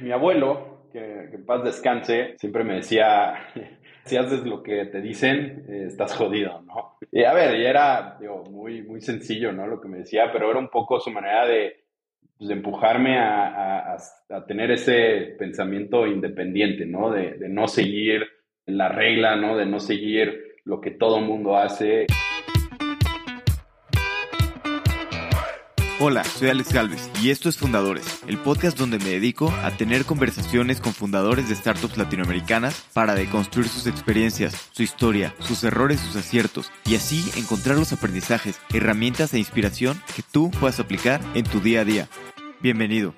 mi abuelo, que, en paz descanse, siempre me decía, si haces lo que te dicen, eh, estás jodido, ¿no? Y a ver, y era digo, muy, muy sencillo, ¿no? Lo que me decía, pero era un poco su manera de, pues, empujarme a, a, tener ese pensamiento independiente, ¿no? De, de no seguir la regla, ¿no? De no seguir lo que todo mundo hace. Hola, soy Alex Galvez y esto es Fundadores, el podcast donde me dedico a tener conversaciones con fundadores de startups latinoamericanas para deconstruir sus experiencias, su historia, sus errores, sus aciertos y así encontrar los aprendizajes, herramientas e inspiración que tú puedas aplicar en tu día a día. Bienvenido.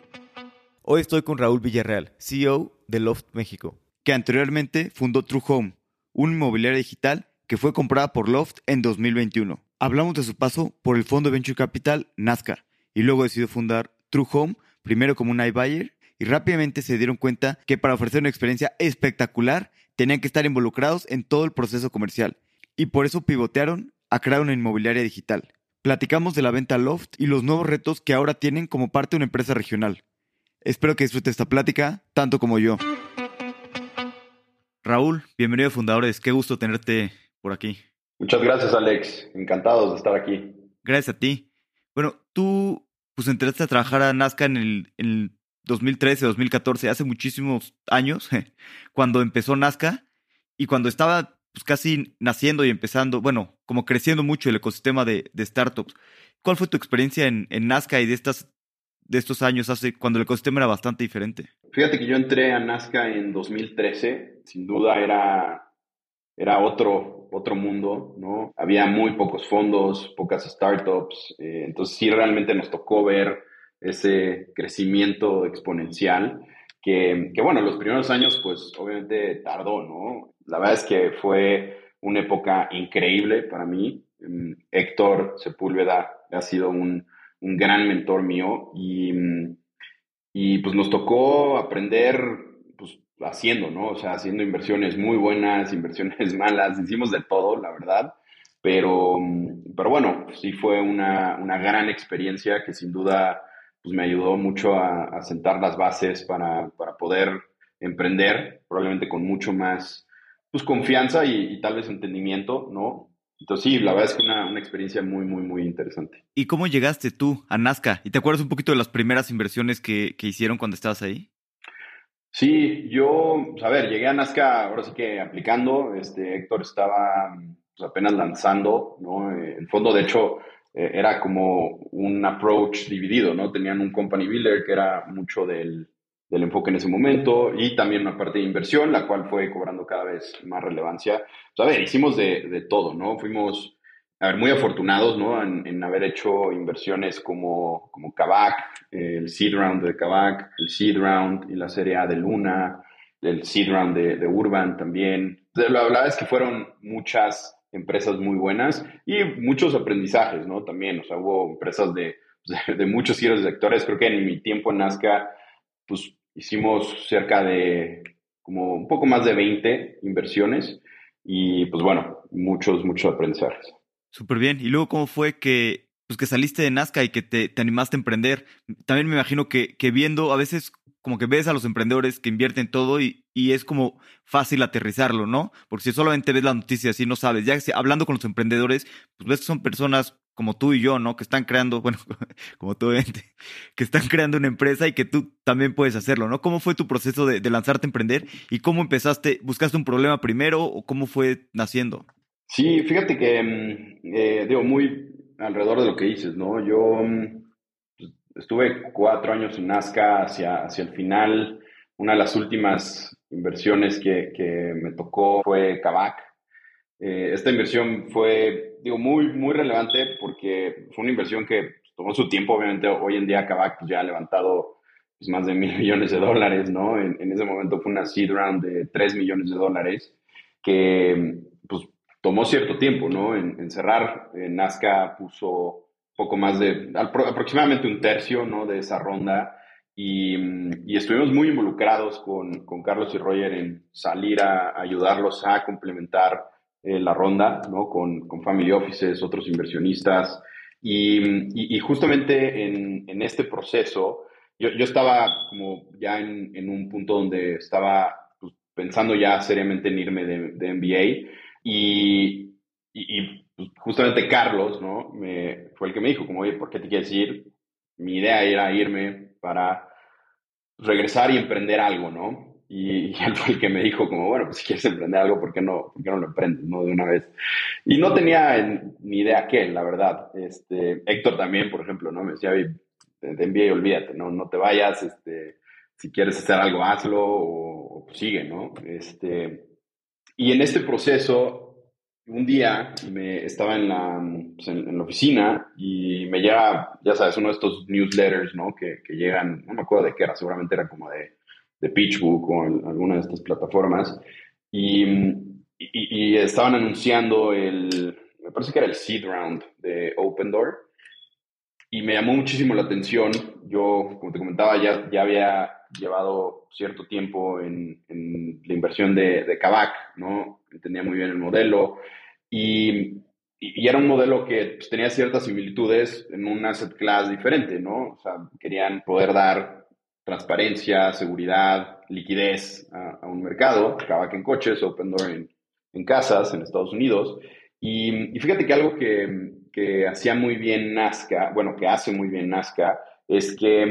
Hoy estoy con Raúl Villarreal, CEO de Loft México, que anteriormente fundó True Home, un inmobiliaria digital que fue comprada por Loft en 2021. Hablamos de su paso por el fondo Venture Capital Nazca y luego decidió fundar True Home, primero como un iBuyer, y rápidamente se dieron cuenta que para ofrecer una experiencia espectacular tenían que estar involucrados en todo el proceso comercial, y por eso pivotearon a crear una inmobiliaria digital. Platicamos de la venta Loft y los nuevos retos que ahora tienen como parte de una empresa regional. Espero que disfrute esta plática tanto como yo. Raúl, bienvenido a Fundadores, qué gusto tenerte por aquí. Muchas gracias, Alex. Encantados de estar aquí. Gracias a ti. Bueno, tú pues entraste a trabajar a Nazca en el, en 2013, 2014, hace muchísimos años, cuando empezó Nazca y cuando estaba pues casi naciendo y empezando, bueno, como creciendo mucho el ecosistema de, de startups. ¿Cuál fue tu experiencia en, en, Nazca y de estas de estos años hace cuando el ecosistema era bastante diferente? Fíjate que yo entré a Nazca en 2013, sin duda era era otro, otro mundo, ¿no? Había muy pocos fondos, pocas startups, eh, entonces sí realmente nos tocó ver ese crecimiento exponencial que, que, bueno, los primeros años pues obviamente tardó, ¿no? La verdad es que fue una época increíble para mí. Mm, Héctor Sepúlveda ha sido un, un gran mentor mío y, y pues nos tocó aprender haciendo, ¿no? O sea, haciendo inversiones muy buenas, inversiones malas, hicimos de todo, la verdad. Pero, pero bueno, sí fue una, una gran experiencia que sin duda pues me ayudó mucho a, sentar las bases para, para, poder emprender, probablemente con mucho más pues, confianza y, tal vez entendimiento, ¿no? Entonces sí, la verdad es que una, una experiencia muy, muy, muy interesante. ¿Y cómo llegaste tú a Nazca? ¿Y te acuerdas un poquito de las primeras inversiones que, que hicieron cuando estabas ahí? Sí, yo, pues, a ver, llegué a Nazca ahora sí que aplicando, este, Héctor estaba pues, apenas lanzando, ¿no? Eh, el fondo, de hecho, eh, era como un approach dividido, ¿no? Tenían un company builder que era mucho del, del enfoque en ese momento y también una parte de inversión, la cual fue cobrando cada vez más relevancia. Pues, a ver, hicimos de, de todo, ¿no? Fuimos a ver, muy afortunados ¿no? en, haber hecho inversiones como, como Kavak, el seed round de Kavak, el seed round y la serie A de Luna, el seed round de, de Urban también. La verdad es que fueron muchas empresas muy buenas y muchos aprendizajes, ¿no? También, o sea, hubo empresas de, de, muchos giros de sectores. Creo que en mi tiempo en Nazca, pues hicimos cerca de como un poco más de 20 inversiones y pues bueno, muchos, muchos aprendizajes. Súper bien. Y luego, ¿cómo fue que, pues, que saliste de Nazca y que te, te animaste a emprender? También me imagino que, que, viendo, a veces como que ves a los emprendedores que invierten todo y, y, es como fácil aterrizarlo, ¿no? Porque si solamente ves las noticias y no sabes, ya que hablando con los emprendedores, pues ves que son personas como tú y yo, ¿no? Que están creando, bueno, como tú, que están creando una empresa y que tú también puedes hacerlo, ¿no? ¿Cómo fue tu proceso de lanzarte a emprender y cómo empezaste? ¿Buscaste un problema primero o cómo fue naciendo? Sí, fíjate que, mm, eh, digo, muy alrededor de lo que dices, ¿no? Yo mm, pues, estuve cuatro años en Nazca hacia, hacia el final. Una de las últimas inversiones que, que me tocó fue Kavak. Eh, esta inversión fue, digo, muy, muy relevante porque fue una inversión que tomó su tiempo. Obviamente, hoy en día Kavak pues, ya ha levantado pues, más de mil millones de dólares, ¿no? En, en ese momento fue una seed round de tres millones de dólares que, pues, tomó cierto tiempo, ¿no? En, cerrar, Nazca puso poco más de, aproximadamente un tercio, ¿no? De esa ronda y, y estuvimos muy involucrados con, con, Carlos y Roger en salir a, ayudarlos a complementar eh, la ronda, ¿no? Con, con, family offices, otros inversionistas y, y, justamente en, en, este proceso yo, yo estaba como ya en, en, un punto donde estaba pues, pensando ya seriamente en irme de, de MBA y, y, pues, justamente Carlos, ¿no? Me, fue el que me dijo, como, oye, ¿por qué te quieres ir? Mi idea era irme para regresar y emprender algo, ¿no? Y, él fue el que me dijo como, bueno, pues si quieres emprender algo, ¿por qué no, por qué no lo emprendes, no? De una vez. Y no tenía ni idea qué, la verdad. Este, Héctor también, por ejemplo, ¿no? Me decía, te envía y olvídate, ¿no? No te vayas, este, si quieres hacer algo, hazlo o, pues sigue, ¿no? Este, y en este proceso, un día me estaba en la, pues, en, la oficina y me llega, ya sabes, uno de estos newsletters, ¿no? Que, que llegan, no me acuerdo de qué era, seguramente era como de, de PitchBook o alguna de estas plataformas. Y, y, y, estaban anunciando el, me parece que era el seed round de Open Door. Y me llamó muchísimo la atención. Yo, como te comentaba, ya, ya había llevado cierto tiempo en, en la inversión de, de Kavak, ¿no? Entendía muy bien el modelo. Y, y era un modelo que pues, tenía ciertas similitudes en un asset class diferente, ¿no? O sea, querían poder dar transparencia, seguridad, liquidez a, un mercado, Kavak en coches, Open Door en, en casas en Estados Unidos. Y, y fíjate que algo que, que hacía muy bien Nazca, bueno, que hace muy bien Nazca, es que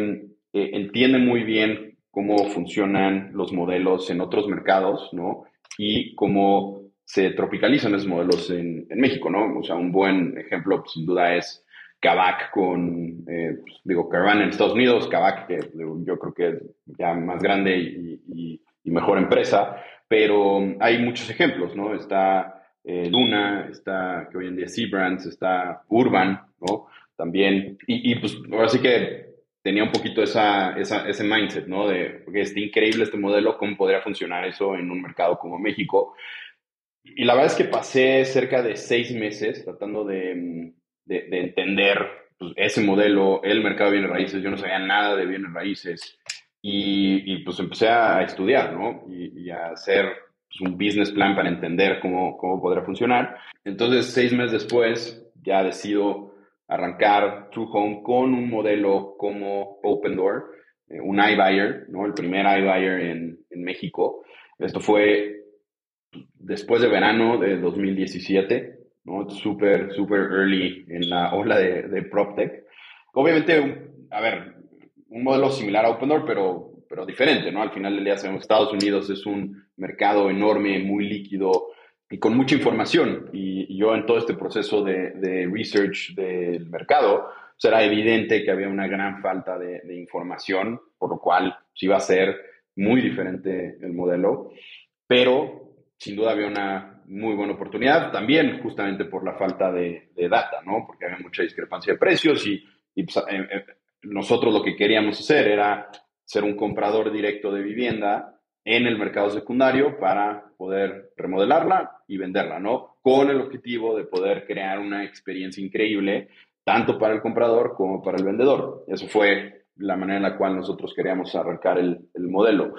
eh, entiende muy bien cómo funcionan los modelos en otros mercados, ¿no? Y cómo se tropicalizan esos modelos en, México, ¿no? O sea, un buen ejemplo, pues, sin duda, es Kavak con, eh, pues, digo, Caravan en Estados Unidos, Kavak, que yo creo que es ya más grande y, mejor empresa, pero hay muchos ejemplos, ¿no? Está eh, Luna, está que hoy en día Seabrands, está Urban, ¿no? También, y, y, pues ahora sí que tenía un poquito esa, esa, ese mindset, ¿no? De, que está increíble este modelo, ¿cómo podría funcionar eso en un mercado como México? Y la verdad es que pasé cerca de seis meses tratando de, de, de entender pues, ese modelo, el mercado de bienes raíces. Yo no sabía nada de bienes raíces y, y pues empecé a estudiar, ¿no? Y, y a hacer pues, un business plan para entender cómo, cómo podrá funcionar. Entonces, seis meses después, ya decido arrancar True Home con un modelo como Open Door, eh, un iBuyer, ¿no? el primer iBuyer en, en México. Esto fue después de verano de 2017, ¿no? Súper, súper early en la ola de, de PropTech. Obviamente, a ver, un modelo similar a Open Door, pero pero diferente, ¿no? Al final del día sabemos Estados Unidos es un mercado enorme, muy líquido y con mucha información. Y, yo en todo este proceso de, de research del mercado, será pues, evidente que había una gran falta de, de información, por lo cual sí iba a ser muy diferente el modelo, pero sin duda había una muy buena oportunidad, también justamente por la falta de, de data, ¿no? Porque había mucha discrepancia de precios y, y pues, eh, eh, nosotros lo que queríamos hacer era ser un comprador directo de vivienda en el mercado secundario para poder remodelarla y venderla, ¿no? Con el objetivo de poder crear una experiencia increíble, tanto para el comprador como para el vendedor. Eso fue la manera en la cual nosotros queríamos arrancar el, el modelo.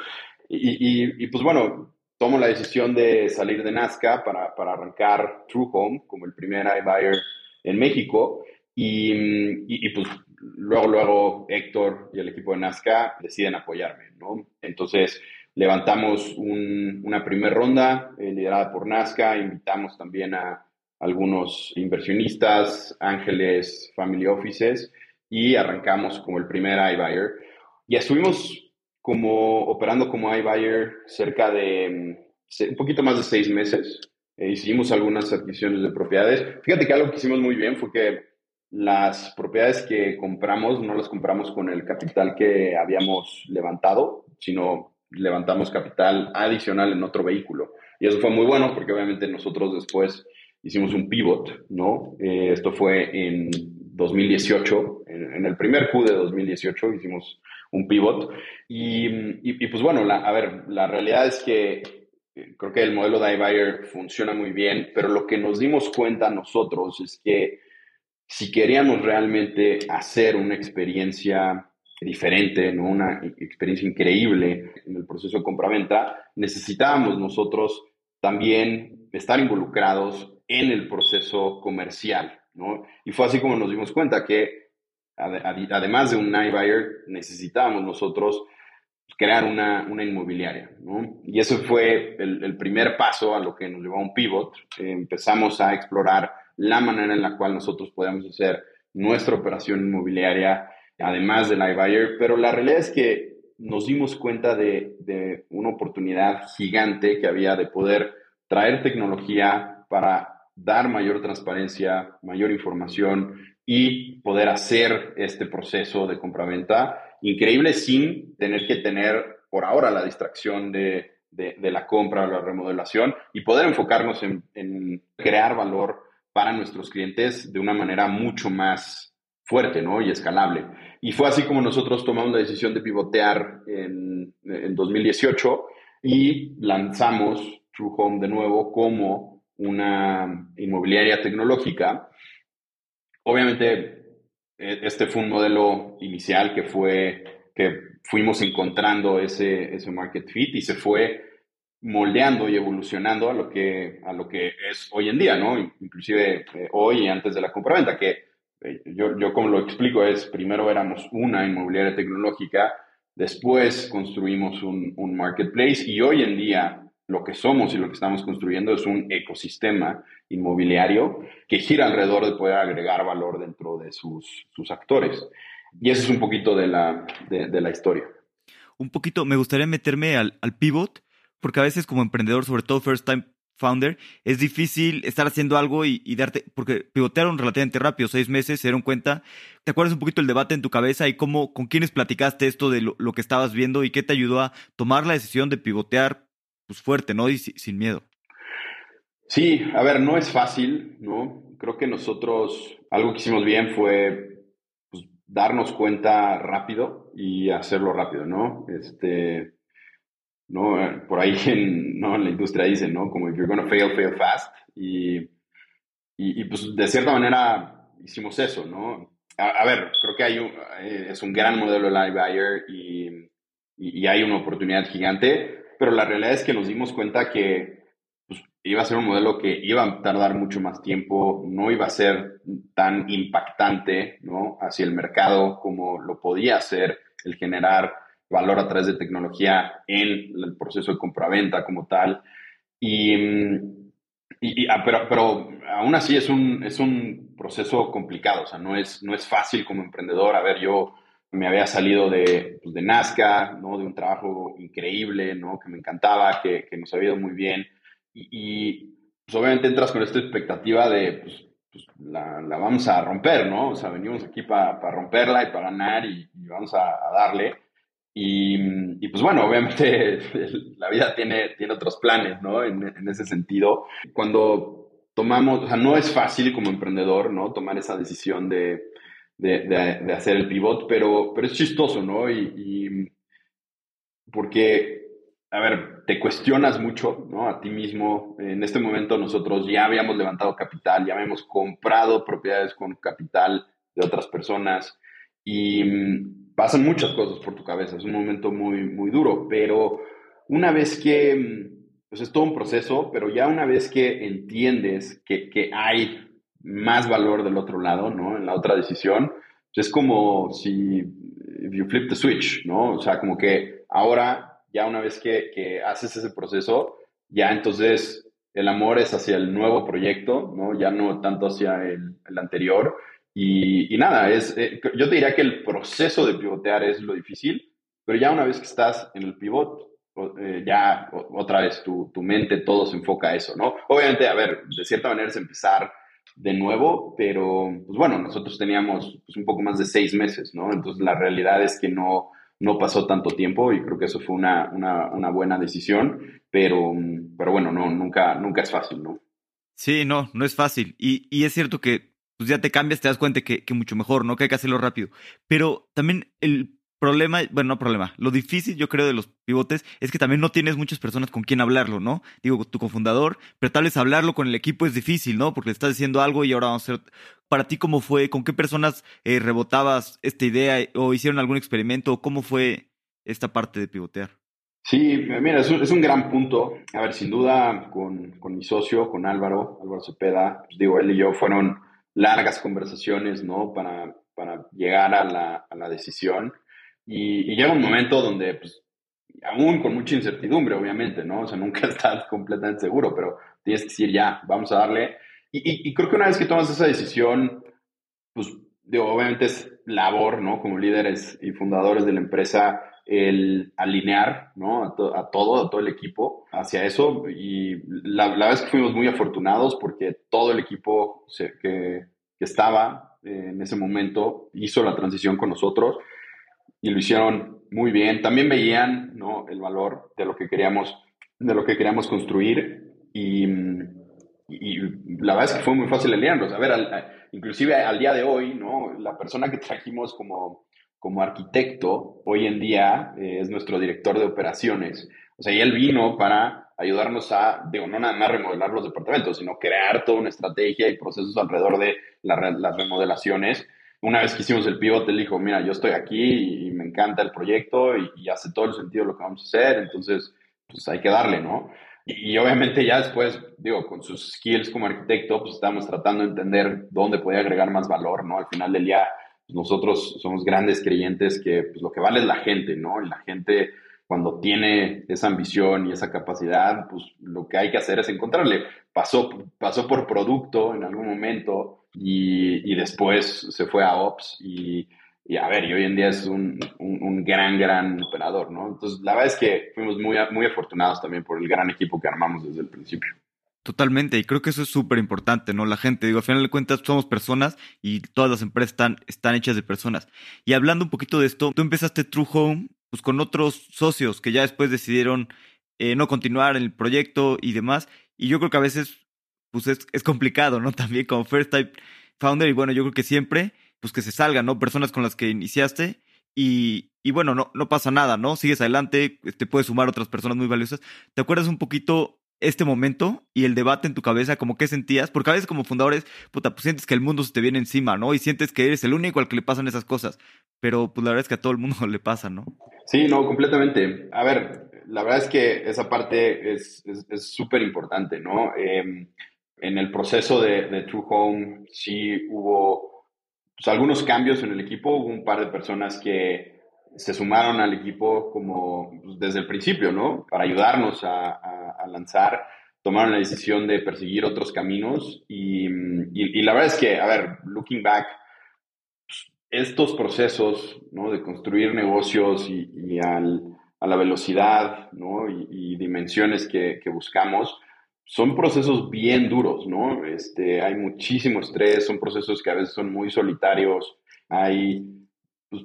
Y, y, y, pues bueno, tomo la decisión de salir de Nazca para, para arrancar True Home como el primer iBuyer en México. Y, y, pues luego, luego Héctor y el equipo de Nazca deciden apoyarme, ¿no? Entonces levantamos una primera ronda eh, liderada por Nazca, invitamos también a algunos inversionistas, ángeles, family offices y arrancamos como el primer iBuyer. Y estuvimos como operando como iBuyer cerca de mm, un poquito más de seis meses. Eh, hicimos algunas adquisiciones de propiedades. Fíjate que algo que hicimos muy bien fue que las propiedades que compramos no las compramos con el capital que habíamos levantado, sino levantamos capital adicional en otro vehículo. Y eso fue muy bueno porque obviamente nosotros después hicimos un pivot, ¿no? Eh, esto fue en 2018, en, el primer Q de 2018 hicimos un pivot. Y, y, pues bueno, la, a ver, la realidad es que eh, creo que el modelo de iBuyer funciona muy bien, pero lo que nos dimos cuenta nosotros es que si queríamos realmente hacer una experiencia diferente, ¿no? una experiencia increíble en el proceso de compraventa, necesitábamos nosotros también estar involucrados en el proceso comercial. ¿no? Y fue así como nos dimos cuenta que además de un iBuyer, necesitábamos nosotros crear una, una inmobiliaria, ¿no? Y eso fue el, primer paso a lo que nos llevó a un pivot. empezamos a explorar la manera en la cual nosotros podemos hacer nuestra operación inmobiliaria, además del iBuyer, pero la realidad es que nos dimos cuenta de, de una oportunidad gigante que había de poder traer tecnología para dar mayor transparencia, mayor información y poder hacer este proceso de compraventa increíble sin tener que tener por ahora la distracción de, la compra o la remodelación y poder enfocarnos en, crear valor para nuestros clientes de una manera mucho más fuerte ¿no? y escalable. Y fue así como nosotros tomamos la decisión de pivotear en, en 2018 y lanzamos True Home de nuevo como una inmobiliaria tecnológica. Obviamente e, este fue un modelo inicial que fue, que fuimos encontrando ese, ese market fit y se fue moldeando y evolucionando a lo que, a lo que es hoy en día, ¿no? Inclusive eh, hoy y antes de la compraventa, que yo, yo como lo explico es, primero éramos una inmobiliaria tecnológica, después construimos un, un marketplace y hoy en día lo que somos y lo que estamos construyendo es un ecosistema inmobiliario que gira alrededor de poder agregar valor dentro de sus, sus actores. Y eso es un poquito de la, de, la historia. Un poquito, me gustaría meterme al, al pivot, porque a veces como emprendedor, sobre todo first time founder, es difícil estar haciendo algo y, darte, porque pivotearon relativamente rápido, seis meses, se dieron cuenta. ¿Te acuerdas un poquito el debate en tu cabeza y cómo, con quiénes platicaste esto de lo, lo, que estabas viendo y qué te ayudó a tomar la decisión de pivotear pues, fuerte, ¿no? Y sin miedo. Sí, a ver, no es fácil, ¿no? Creo que nosotros algo que hicimos bien fue pues, darnos cuenta rápido y hacerlo rápido, ¿no? Este, ¿no? Por ahí en, ¿no? en la industria dicen, ¿no? Como if you're gonna fail, fail fast. Y, y, pues de cierta manera hicimos eso, ¿no? A, ver, creo que hay un, eh, es un gran modelo de live buyer y, y, hay una oportunidad gigante pero la realidad es que nos dimos cuenta que pues, iba a ser un modelo que iba a tardar mucho más tiempo, no iba a ser tan impactante ¿no? hacia el mercado como lo podía hacer el generar valor a través de tecnología en el proceso de compraventa como tal. Y, y, ah, pero, pero, aún así es un, es un proceso complicado, o sea, no es, no es fácil como emprendedor. A ver, yo me había salido de, pues, de Nazca, ¿no? De un trabajo increíble, ¿no? Que me encantaba, que, que nos había ido muy bien. Y, pues obviamente entras con esta expectativa de, pues, pues la, la, vamos a romper, ¿no? O sea, venimos aquí para romperla y para ganar y, vamos a, darle. Y, y, pues bueno, obviamente la vida tiene, tiene otros planes, ¿no? En, en ese sentido. Cuando tomamos, o sea, no es fácil como emprendedor, ¿no? Tomar esa decisión de, de, hacer el pivot, pero, pero es chistoso, ¿no? Y, porque, a ver, te cuestionas mucho, ¿no? A ti mismo. En este momento nosotros ya habíamos levantado capital, ya habíamos comprado propiedades con capital de otras personas y pasan muchas cosas por tu cabeza. Es un momento muy, muy duro, pero una vez que, mm, pues es todo un proceso, pero ya una vez que entiendes que, que hay más valor del otro lado, ¿no? En la otra decisión. Es como si you flip the switch, ¿no? O sea, como que ahora, ya una vez que, que haces ese proceso, ya entonces el amor es hacia el nuevo proyecto, ¿no? Ya no tanto hacia el, el anterior. Y, y, nada, es, eh, yo te diría que el proceso de pivotear es lo difícil, pero ya una vez que estás en el pivot, eh, ya otra vez tu, tu, mente, todo se enfoca a eso, ¿no? Obviamente, a ver, de cierta manera es empezar de nuevo, pero pues bueno, nosotros teníamos pues, un poco más de seis meses, ¿no? Entonces la realidad es que no, no pasó tanto tiempo y creo que eso fue una, una, buena decisión, pero, pero bueno, no, nunca, nunca es fácil, ¿no? Sí, no, no es fácil. Y, y es cierto que pues ya te cambias, te das cuenta que, que mucho mejor, ¿no? Que hay que hacerlo rápido. Pero también el problema, bueno, no problema, lo difícil yo creo de los pivotes es que también no tienes muchas personas con quien hablarlo, ¿no? Digo, tu cofundador, pero tal vez hablarlo con el equipo es difícil, ¿no? Porque le estás diciendo algo y ahora vamos a hacer... Para ti, ¿cómo fue? ¿Con qué personas eh, rebotabas esta idea o hicieron algún experimento? ¿Cómo fue esta parte de pivotear? Sí, mira, es un, gran punto. A ver, sin duda, con, con, mi socio, con Álvaro, Álvaro Cepeda, pues digo, él y yo fueron largas conversaciones, ¿no? Para, para llegar a la, a la decisión. Y, llega un momento donde, pues, aún con mucha incertidumbre, obviamente, ¿no? O sea, nunca estás completamente seguro, pero tienes que decir, ya, vamos a darle. Y, y, creo que una vez que tomas esa decisión, pues, digo, obviamente es labor, ¿no? Como líderes y fundadores de la empresa, el alinear, ¿no? A, todo, a todo el equipo hacia eso. Y la, la, verdad es que fuimos muy afortunados porque todo el equipo que, que, estaba en ese momento hizo la transición con nosotros y lo hicieron muy bien. También veían, ¿no? El valor de lo que queríamos, de lo que queríamos construir y, y la verdad es que fue muy fácil alinearlos. A ver, inclusive al día de hoy, ¿no? La persona que trajimos como como arquitecto, hoy en día eh, es nuestro director de operaciones. O sea, y él vino para ayudarnos a, digo, no nada más remodelar los departamentos, sino crear toda una estrategia y procesos alrededor de las remodelaciones. Una vez que hicimos el pivot, él dijo, mira, yo estoy aquí y me encanta el proyecto y, hace todo el sentido lo que vamos a hacer, entonces, pues hay que darle, ¿no? Y, obviamente ya después, digo, con sus skills como arquitecto, pues estamos tratando de entender dónde podía agregar más valor, ¿no? Al final del día, nosotros somos grandes creyentes que pues, lo que vale es la gente, ¿no? Y la gente cuando tiene esa ambición y esa capacidad, pues lo que hay que hacer es encontrarle. Pasó, pasó por producto en algún momento y, y después se fue a Ops y, y, a ver, y hoy en día es un, un, gran, gran operador, ¿no? Entonces, la verdad es que fuimos muy, muy afortunados también por el gran equipo que armamos desde el principio. Totalmente, y creo que eso es súper importante, ¿no? La gente, digo, al final de cuentas somos personas y todas las empresas están, están hechas de personas. Y hablando un poquito de esto, tú empezaste True Home pues, con otros socios que ya después decidieron eh, no continuar el proyecto y demás. Y yo creo que a veces pues es, es complicado, ¿no? También como First Type Founder, y bueno, yo creo que siempre, pues que se salgan, ¿no? Personas con las que iniciaste y, y bueno, no, no pasa nada, ¿no? Sigues adelante, te puedes sumar otras personas muy valiosas. ¿Te acuerdas un poquito este momento y el debate en tu cabeza, como qué sentías, porque a veces como fundadores, puta, pues sientes que el mundo se te viene encima, ¿no? Y sientes que eres el único al que le pasan esas cosas, pero pues la verdad es que a todo el mundo le pasa, ¿no? Sí, no, completamente. A ver, la verdad es que esa parte es súper importante, ¿no? Em, en el proceso de, de, True Home sí hubo pues, algunos cambios en el equipo, hubo un par de personas que se sumaron al equipo como pues, desde el principio, ¿no? Para ayudarnos a, lanzar, tomaron la decisión de perseguir otros caminos y, la verdad es que, a ver, looking back, pues, estos procesos, ¿no? De construir negocios y, a la velocidad, ¿no? Y, dimensiones que, que, buscamos, son procesos bien duros, ¿no? Este, hay muchísimo estrés, son procesos que a veces son muy solitarios, hay pues,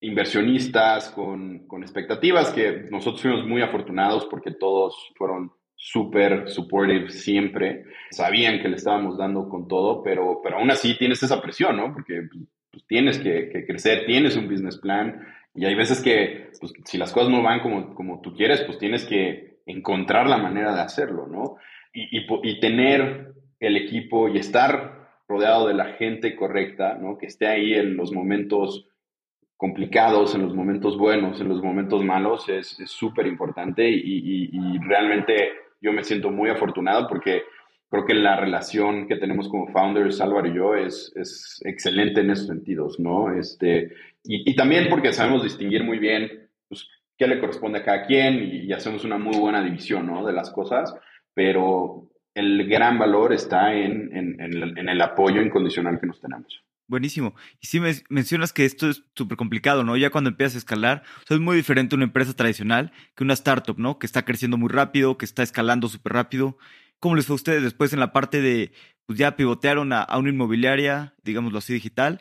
inversionistas con, con, expectativas que nosotros fuimos muy afortunados porque todos fueron súper supportive siempre, sabían que le estábamos dando con todo, pero, pero aún así tienes esa presión, ¿no? Porque pues, tienes que, crecer, tienes un business plan y hay veces que pues, si las cosas no van como, como tú quieres, pues tienes que encontrar la manera de hacerlo, ¿no? Y, y, y tener el equipo y estar rodeado de la gente correcta, ¿no? Que esté ahí en los momentos complicados, en los momentos buenos, en los momentos malos, es súper importante y, realmente yo me siento muy afortunado porque creo que la relación que tenemos como founders, Álvaro y yo, es, es excelente en esos sentidos, ¿no? Este, y, también porque sabemos distinguir muy bien pues, qué le corresponde a cada quien y, hacemos una muy buena división, ¿no? De las cosas, pero el gran valor está en, en el apoyo incondicional que nos tenemos. Buenísimo. Y sí me mencionas que esto es súper complicado, ¿no? Ya cuando empiezas a escalar, es muy diferente una empresa tradicional que una startup, ¿no? Que está creciendo muy rápido, que está escalando súper rápido. ¿Cómo les fue a ustedes después en la parte de, pues ya pivotearon a, una inmobiliaria, digámoslo así, digital,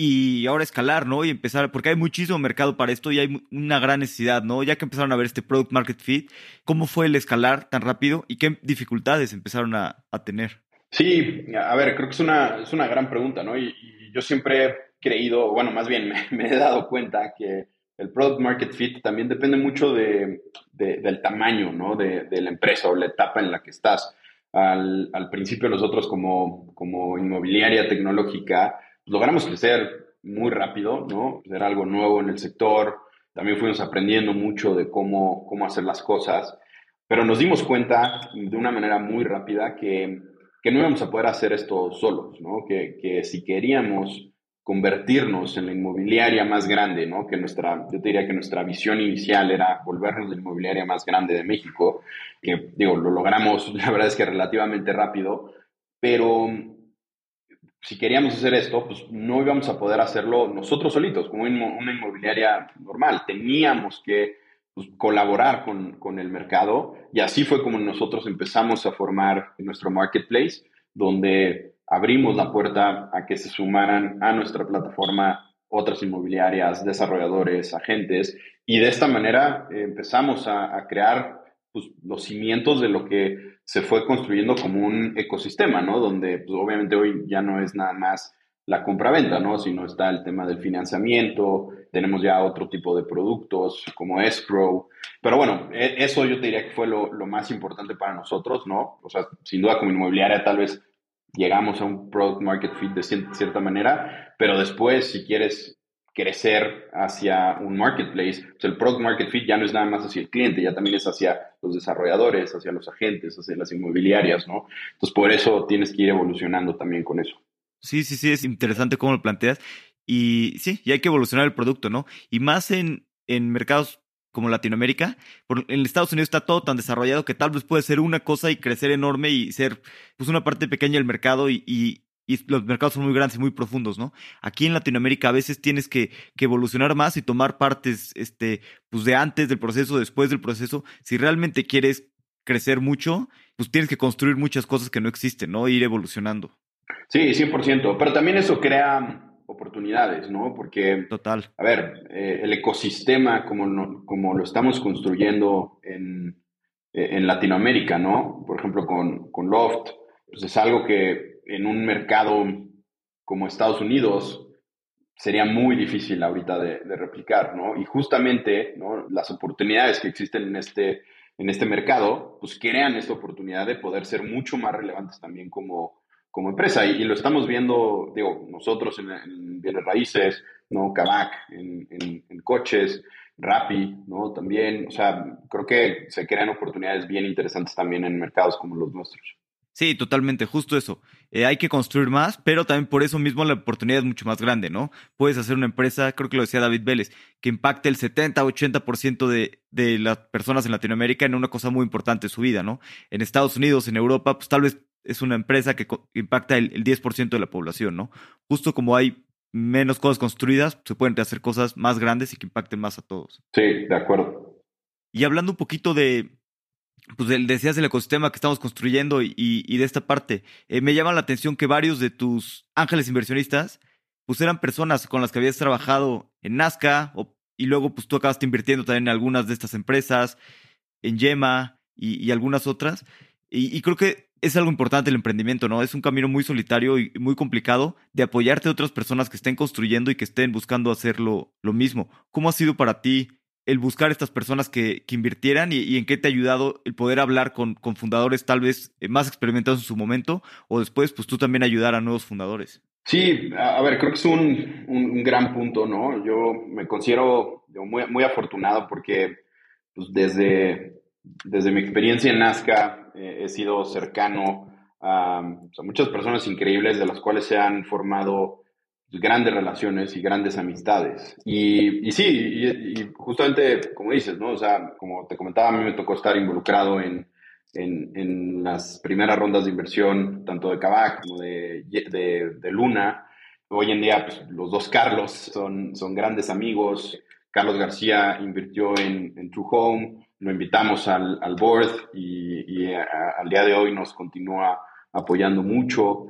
y ahora escalar, ¿no? Y empezar, porque hay muchísimo mercado para esto y hay una gran necesidad, ¿no? Ya que empezaron a ver este product market fit, ¿cómo fue el escalar tan rápido y qué dificultades empezaron a, a tener? Sí, a ver, creo que es una, es una gran pregunta, ¿no? Y, yo siempre he creído, bueno, más bien me, he dado cuenta que el product market fit también depende mucho de, del tamaño, ¿no? De, de, la empresa o la etapa en la que estás. Al, al principio nosotros como, como inmobiliaria tecnológica logramos crecer muy rápido, ¿no? Era algo nuevo en el sector, también fuimos aprendiendo mucho de cómo, cómo hacer las cosas, pero nos dimos cuenta de una manera muy rápida que que no íbamos a poder hacer esto solos, ¿no? Que, que si queríamos convertirnos en la inmobiliaria más grande, ¿no? Que nuestra, yo te diría que nuestra visión inicial era volvernos la inmobiliaria más grande de México, que digo, lo logramos, la verdad es que relativamente rápido, pero si queríamos hacer esto, pues no íbamos a poder hacerlo nosotros solitos, como una inmobiliaria normal. Teníamos que pues, colaborar con, con, el mercado y así fue como nosotros empezamos a formar nuestro marketplace, donde abrimos la puerta a que se sumaran a nuestra plataforma otras inmobiliarias, desarrolladores, agentes, y de esta manera empezamos a, a crear pues, los cimientos de lo que se fue construyendo como un ecosistema, ¿no? Donde pues, obviamente hoy ya no es nada más la compra-venta, ¿no? Sino está el tema del financiamiento, tenemos ya otro tipo de productos como escrow. Pero bueno, e, eso yo te diría que fue lo, lo, más importante para nosotros, ¿no? O sea, sin duda como inmobiliaria tal vez llegamos a un product market fit de cierta manera, pero después si quieres crecer hacia un marketplace, pues el product market fit ya no es nada más hacia el cliente, ya también es hacia los desarrolladores, hacia los agentes, hacia las inmobiliarias, ¿no? Entonces, por eso tienes que ir evolucionando también con eso. Sí, sí, sí, es interesante cómo lo planteas. Y sí, y hay que evolucionar el producto, ¿no? Y más en, en mercados como Latinoamérica, en Estados Unidos está todo tan desarrollado que tal vez puede ser una cosa y crecer enorme y ser pues una parte pequeña del mercado y, y los mercados son muy grandes y muy profundos, ¿no? Aquí en Latinoamérica a veces tienes que, evolucionar más y tomar partes, este, pues de antes del proceso, después del proceso. Si realmente quieres crecer mucho, pues tienes que construir muchas cosas que no existen, ¿no? E ir evolucionando. Sí, 100%. Pero también eso crea oportunidades, ¿no? Porque, Total. a ver, eh, el ecosistema como, como lo estamos construyendo en, eh, en Latinoamérica, ¿no? Por ejemplo, con, con Loft, pues es algo que en un mercado como Estados Unidos sería muy difícil ahorita de, replicar, ¿no? Y justamente, ¿no? Las oportunidades que existen en este, en este mercado, pues crean esta oportunidad de poder ser mucho más relevantes también como, como empresa. Y, lo estamos viendo, digo, nosotros en, bienes raíces, ¿no? Kavak, en, en, coches, Rappi, ¿no? También, o sea, creo que se crean oportunidades bien interesantes también en mercados como los nuestros. Sí, totalmente, justo eso. Eh, hay que construir más, pero también por eso mismo la oportunidad es mucho más grande, ¿no? Puedes hacer una empresa, creo que lo decía David Vélez, que impacte el 70-80% de, de las personas en Latinoamérica en una cosa muy importante de su vida, ¿no? En Estados Unidos, en Europa, pues tal vez es una empresa que impacta el, el 10% de la población, ¿no? Justo como hay menos cosas construidas, se pueden hacer cosas más grandes y que impacten más a todos. Sí, de acuerdo. Y hablando un poquito de, pues decías el ecosistema que estamos construyendo y, de esta parte. Eh, me llama la atención que varios de tus ángeles inversionistas, pues eran personas con las que habías trabajado en Nazca y luego pues tú acabaste invirtiendo también en algunas de estas empresas, en Yema y, algunas otras. Y, creo que es algo importante el emprendimiento, ¿no? Es un camino muy solitario y muy complicado de apoyarte a otras personas que estén construyendo y que estén buscando hacer lo mismo. ¿Cómo ha sido para ti el buscar estas personas que, invirtieran y, en qué te ha ayudado el poder hablar con, con fundadores tal vez eh, más experimentados en su momento o después pues tú también ayudar a nuevos fundadores? Sí, a ver, creo que es un, un, gran punto, ¿no? Yo me considero muy, muy afortunado porque pues, desde, desde mi experiencia en Nazca eh, he sido cercano a, muchas personas increíbles de las cuales se han formado grandes relaciones y grandes amistades. Y, y sí, y, justamente como dices, ¿no? O sea, como te comentaba, a mí me tocó estar involucrado en, en, en las primeras rondas de inversión, tanto de Kavak como de, de, de, Luna. Hoy en día, pues, los dos Carlos son, son grandes amigos. Carlos García invirtió en, en True Home, lo invitamos al, al board y, y al día de hoy nos continúa apoyando mucho.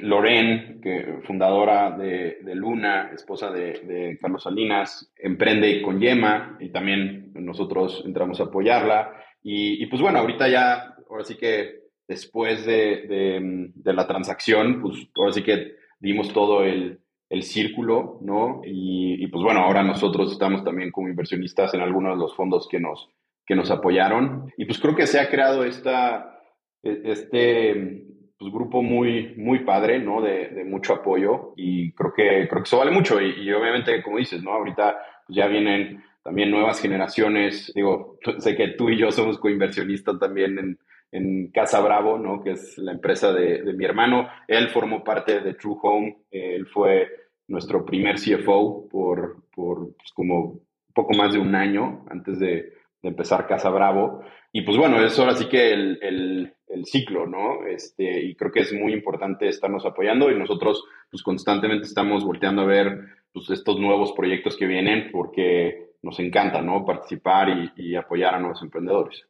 Loren, que, fundadora de, Luna, esposa de, Carlos Salinas, emprende con Yema y también nosotros entramos a apoyarla. Y, pues bueno, ahorita ya, ahora sí que después de, la transacción, pues ahora sí que dimos todo el, círculo, ¿no? Y, pues bueno, ahora nosotros estamos también como inversionistas en algunos de los fondos que nos, que nos apoyaron. Y pues creo que se ha creado esta, e, este pues, grupo muy, muy padre, ¿no? De, de, mucho apoyo y creo que, creo que eso vale mucho y, obviamente, como dices, ¿no? Ahorita pues, ya vienen también nuevas generaciones, digo, sé que tú y yo somos coinversionistas también en, en Casa Bravo, ¿no? Que es la empresa de, de, mi hermano. Él formó parte de True Home, él fue nuestro primer CFO por, por pues, como poco más de un año antes de, empezar Casa Bravo. Y pues bueno, es ahora sí que el, el, ciclo, ¿no? Este, y creo que es muy importante estarnos apoyando y nosotros pues constantemente estamos volteando a ver pues, estos nuevos proyectos que vienen porque nos encanta, ¿no? Participar y apoyar a nuevos emprendedores.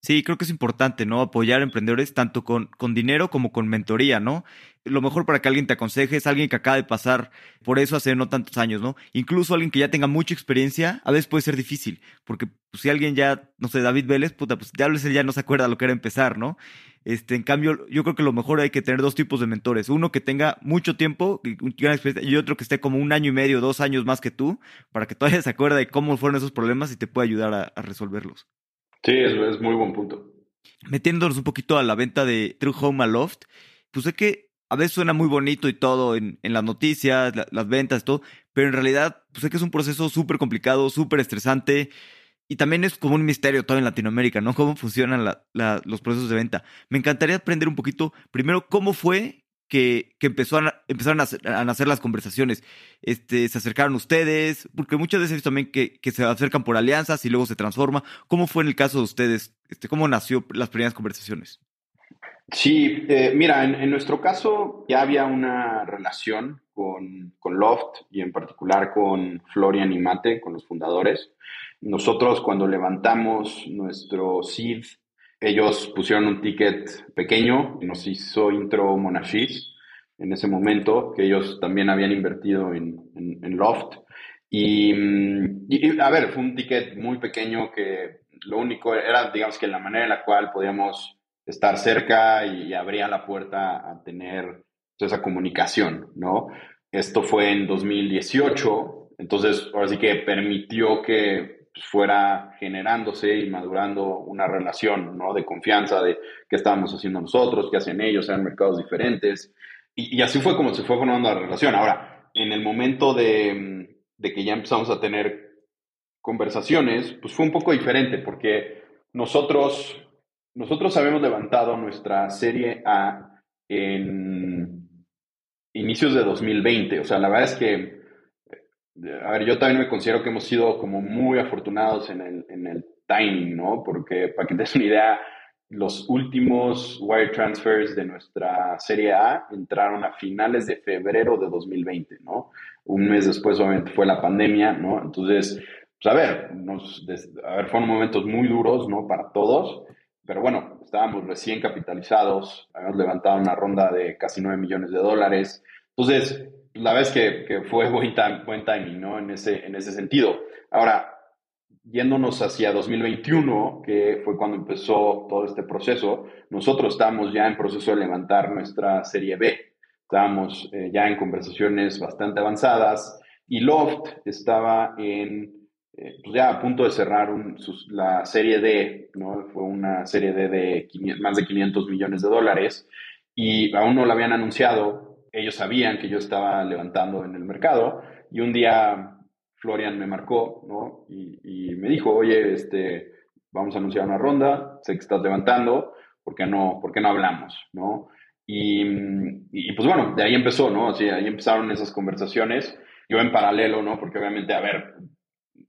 Sí, creo que es importante, ¿no? Apoyar a emprendedores tanto con, con dinero como con mentoría, ¿no? Lo mejor para que alguien te aconseje es alguien que acaba de pasar por eso hace no tantos años, ¿no? Incluso alguien que ya tenga mucha experiencia, a veces puede ser difícil, porque pues, si alguien ya, no sé, David Vélez, puta, pues ya él ya no se acuerda lo que era empezar, ¿no? Este, en cambio, yo creo que lo mejor hay que tener dos tipos de mentores. Uno que tenga mucho tiempo y otro que esté como un año y medio, dos años más que tú, para que todavía se acuerde de cómo fueron esos problemas y te pueda ayudar a resolverlos. Sí, es, es muy buen punto. Metiéndonos un poquito a la venta de True Home a Loft, pues sé que a veces suena muy bonito y todo en, en las noticias, las ventas, todo, pero en realidad pues sé que es un proceso súper complicado, súper estresante y también es como un misterio todo en Latinoamérica, ¿no? Cómo funcionan los procesos de venta. Me encantaría aprender un poquito, primero, cómo fue que, que empezó a, empezaron a, nacer las conversaciones. Este, se acercaron ustedes, porque muchas veces también que, que, se acercan por alianzas y luego se transforma. ¿Cómo fue en el caso de ustedes? Este, ¿Cómo nació las primeras conversaciones? Sí, eh, mira, en, nuestro caso ya había una relación con, con, Loft y en particular con Florian y Mate, con los fundadores. Nosotros cuando levantamos nuestro seed ellos pusieron un ticket pequeño, nos hizo intro Monashis en ese momento, que ellos también habían invertido en, Loft. Y, a ver, fue un ticket muy pequeño que lo único era, digamos que la manera en la cual podíamos estar cerca y, abría la puerta a tener esa comunicación, ¿no? Esto fue en 2018, entonces ahora sí que permitió que pues, fuera generándose y madurando una relación ¿no? de confianza de qué estábamos haciendo nosotros, qué hacen ellos, eran mercados diferentes. Y, así fue como se fue formando la relación. Ahora, en el momento de, de que ya empezamos a tener conversaciones, pues fue un poco diferente porque nosotros, nosotros habíamos levantado nuestra serie A en inicios de 2020. O sea, la verdad es que a ver, yo también me considero que hemos sido como muy afortunados en el, en el timing, ¿no? Porque para que te des una idea, los últimos wire transfers de nuestra Serie A entraron a finales de febrero de 2020, ¿no? Un mes después, obviamente, fue la pandemia, ¿no? Entonces, pues a ver, nos, a ver, fueron momentos muy duros, ¿no? Para todos, pero bueno, estábamos recién capitalizados, habíamos levantado una ronda de casi 9 millones de dólares. Entonces, la vez que, que fue buen, buen timing, ¿no? En ese, en ese sentido. Ahora, yéndonos hacia 2021, que fue cuando empezó todo este proceso, nosotros estábamos ya en proceso de levantar nuestra serie B. Estábamos eh, ya en conversaciones bastante avanzadas y Loft estaba en, eh, pues ya a punto de cerrar la serie D, ¿no? Fue una serie D de más de 500 millones de dólares y aún no la habían anunciado, ellos sabían que yo estaba levantando en el mercado y un día Florian me marcó, ¿no? Y, me dijo, oye, este, vamos a anunciar una ronda, sé que estás levantando, ¿por qué no, por qué no hablamos, ¿no? Y, pues bueno, de ahí empezó, ¿no? Así, ahí empezaron esas conversaciones. Yo en paralelo, ¿no? Porque obviamente, a ver,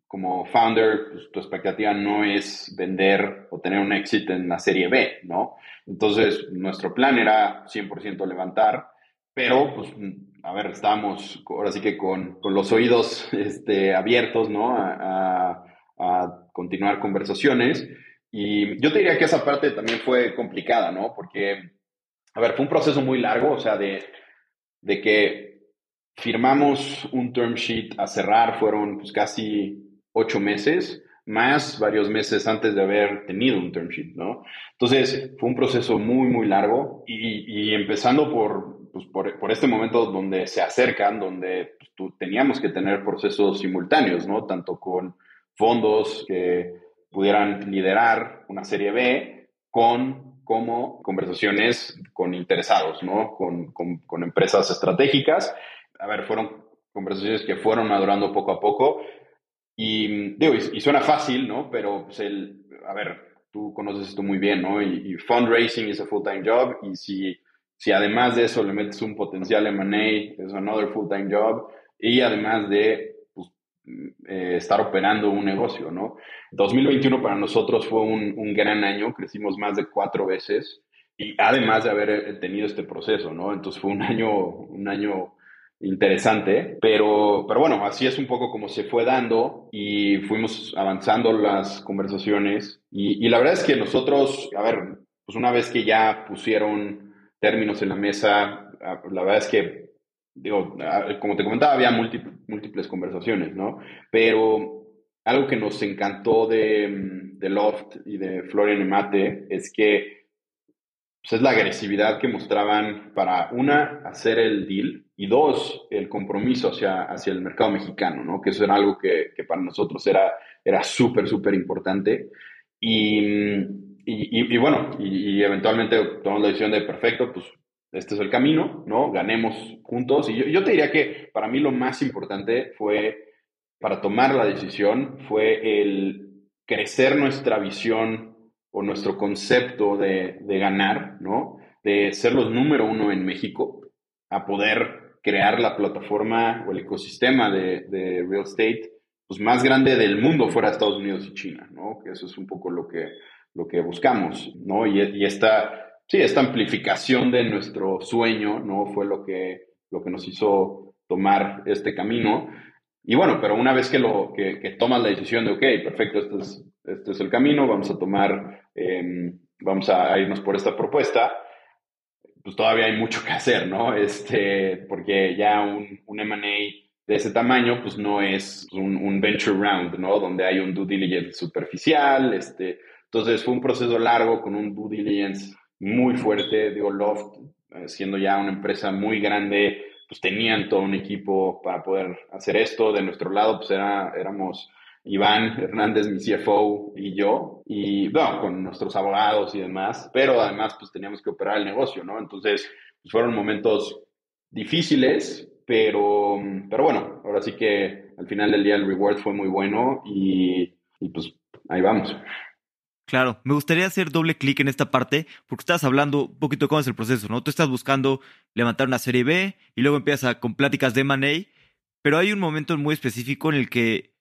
como founder, pues, tu expectativa no es vender o tener un éxito en la serie B, ¿no? Entonces, nuestro plan era 100% levantar pero, pues, a ver, estamos ahora sí que con, con los oídos este, abiertos, ¿no? A, a, continuar conversaciones. Y yo te diría que esa parte también fue complicada, ¿no? Porque, a ver, fue un proceso muy largo, o sea, de, de que firmamos un term sheet a cerrar, fueron pues, casi ocho meses, más varios meses antes de haber tenido un term sheet, ¿no? Entonces, fue un proceso muy, muy largo y, y empezando por, pues, por, este momento donde se acercan, donde pues, teníamos que tener procesos simultáneos, ¿no? Tanto con fondos que pudieran liderar una serie B, con como conversaciones con interesados, ¿no? Con, con, empresas estratégicas. A ver, fueron conversaciones que fueron madurando poco a poco. Y digo, y, suena fácil, ¿no? Pero pues el, a ver, tú conoces esto muy bien, ¿no? Y, y fundraising es a full-time job y si si además de eso le metes un potencial M&A, es another full-time job, y además de pues, eh, estar operando un negocio, ¿no? 2021 para nosotros fue un, un, gran año, crecimos más de cuatro veces, y además de haber eh, tenido este proceso, ¿no? Entonces fue un año, un año interesante, pero, pero bueno, así es un poco como se fue dando y fuimos avanzando las conversaciones y, y la verdad es que nosotros, a ver, pues una vez que ya pusieron términos en la mesa, la verdad es que, digo, como te comentaba, había múltiples, conversaciones, ¿no? Pero algo que nos encantó de, de Loft y de Florian y Mate es que pues es la agresividad que mostraban para, una, hacer el deal y dos, el compromiso hacia, hacia el mercado mexicano, ¿no? Que eso era algo que, que para nosotros era era súper, súper importante. Y, y, bueno, y, eventualmente tomamos la decisión de, perfecto, pues este es el camino, ¿no? Ganemos juntos. Y yo, te diría que para mí lo más importante fue, para tomar la decisión, fue el crecer nuestra visión o nuestro concepto de, ganar, ¿no? De ser los número uno en México, a poder crear la plataforma o el ecosistema de, real estate pues, más grande del mundo fuera Estados Unidos y China, ¿no? Que eso es un poco lo que, lo que buscamos, ¿no? Y, y esta, sí, esta amplificación de nuestro sueño, ¿no? Fue lo que, lo que nos hizo tomar este camino. Y bueno, pero una vez que, lo, que, que tomas la decisión de, ok, perfecto, este es, este es el camino, vamos a tomar, eh, vamos a irnos por esta propuesta, pues todavía hay mucho que hacer, ¿no? Este, porque ya un, un M&A de ese tamaño, pues no es un, un, venture round, ¿no? Donde hay un due diligence superficial, este, entonces fue un proceso largo con un due diligence muy fuerte, digo, Loft, eh, siendo ya una empresa muy grande, pues tenían todo un equipo para poder hacer esto. De nuestro lado, pues era, éramos Iván Hernández, mi CFO, y yo, y bueno, con nuestros abogados y demás, pero además pues teníamos que operar el negocio, ¿no? Entonces, pues, fueron momentos difíciles, pero, pero bueno, ahora sí que al final del día el reward fue muy bueno y, y pues ahí vamos. Claro, me gustaría hacer doble clic en esta parte porque estás hablando un poquito de cómo es el proceso, ¿no? Tú estás buscando levantar una serie B y luego empiezas con pláticas de M&A, pero hay un momento muy específico en el que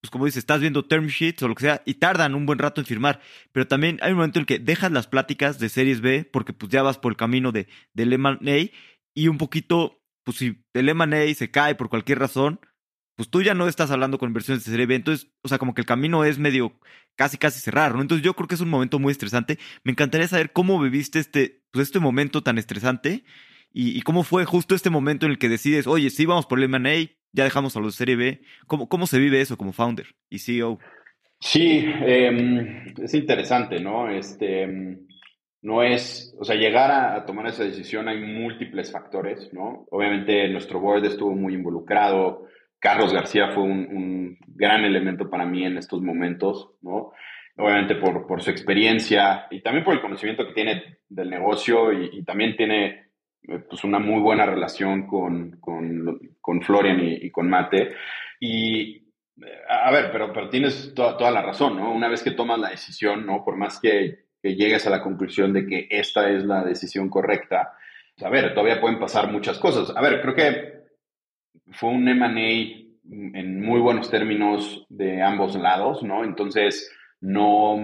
pues como dices, estás viendo term sheets o lo que sea, y tardan un buen rato en firmar. Pero también hay un momento en el que dejas las pláticas de series B, porque pues ya vas por el camino de, del M&A, y un poquito, pues si el M&A se cae por cualquier razón, pues tú ya no estás hablando con inversiones de serie B, entonces, o sea, como que el camino es medio casi casi cerrar, ¿no? Entonces yo creo que es un momento muy estresante. Me encantaría saber cómo viviste este, pues este momento tan estresante y, cómo fue justo este momento en el que decides, oye, sí, vamos por el M&A, ya dejamos a los de Serie B. ¿Cómo, cómo se vive eso como founder y CEO? Sí, eh, es interesante, ¿no? Este, no es, o sea, llegar a, a, tomar esa decisión hay múltiples factores, ¿no? Obviamente nuestro board estuvo muy involucrado. Carlos García fue un, gran elemento para mí en estos momentos, ¿no? Obviamente por, su experiencia y también por el conocimiento que tiene del negocio y, también tiene eh, pues una muy buena relación con, con, con Florian y, con Mate. Y, a ver, pero, pero tienes toda, toda, la razón, ¿no? Una vez que tomas la decisión, ¿no? Por más que, que llegues a la conclusión de que esta es la decisión correcta, pues, a ver, todavía pueden pasar muchas cosas. A ver, creo que fue un M&A en muy buenos términos de ambos lados, ¿no? Entonces, no,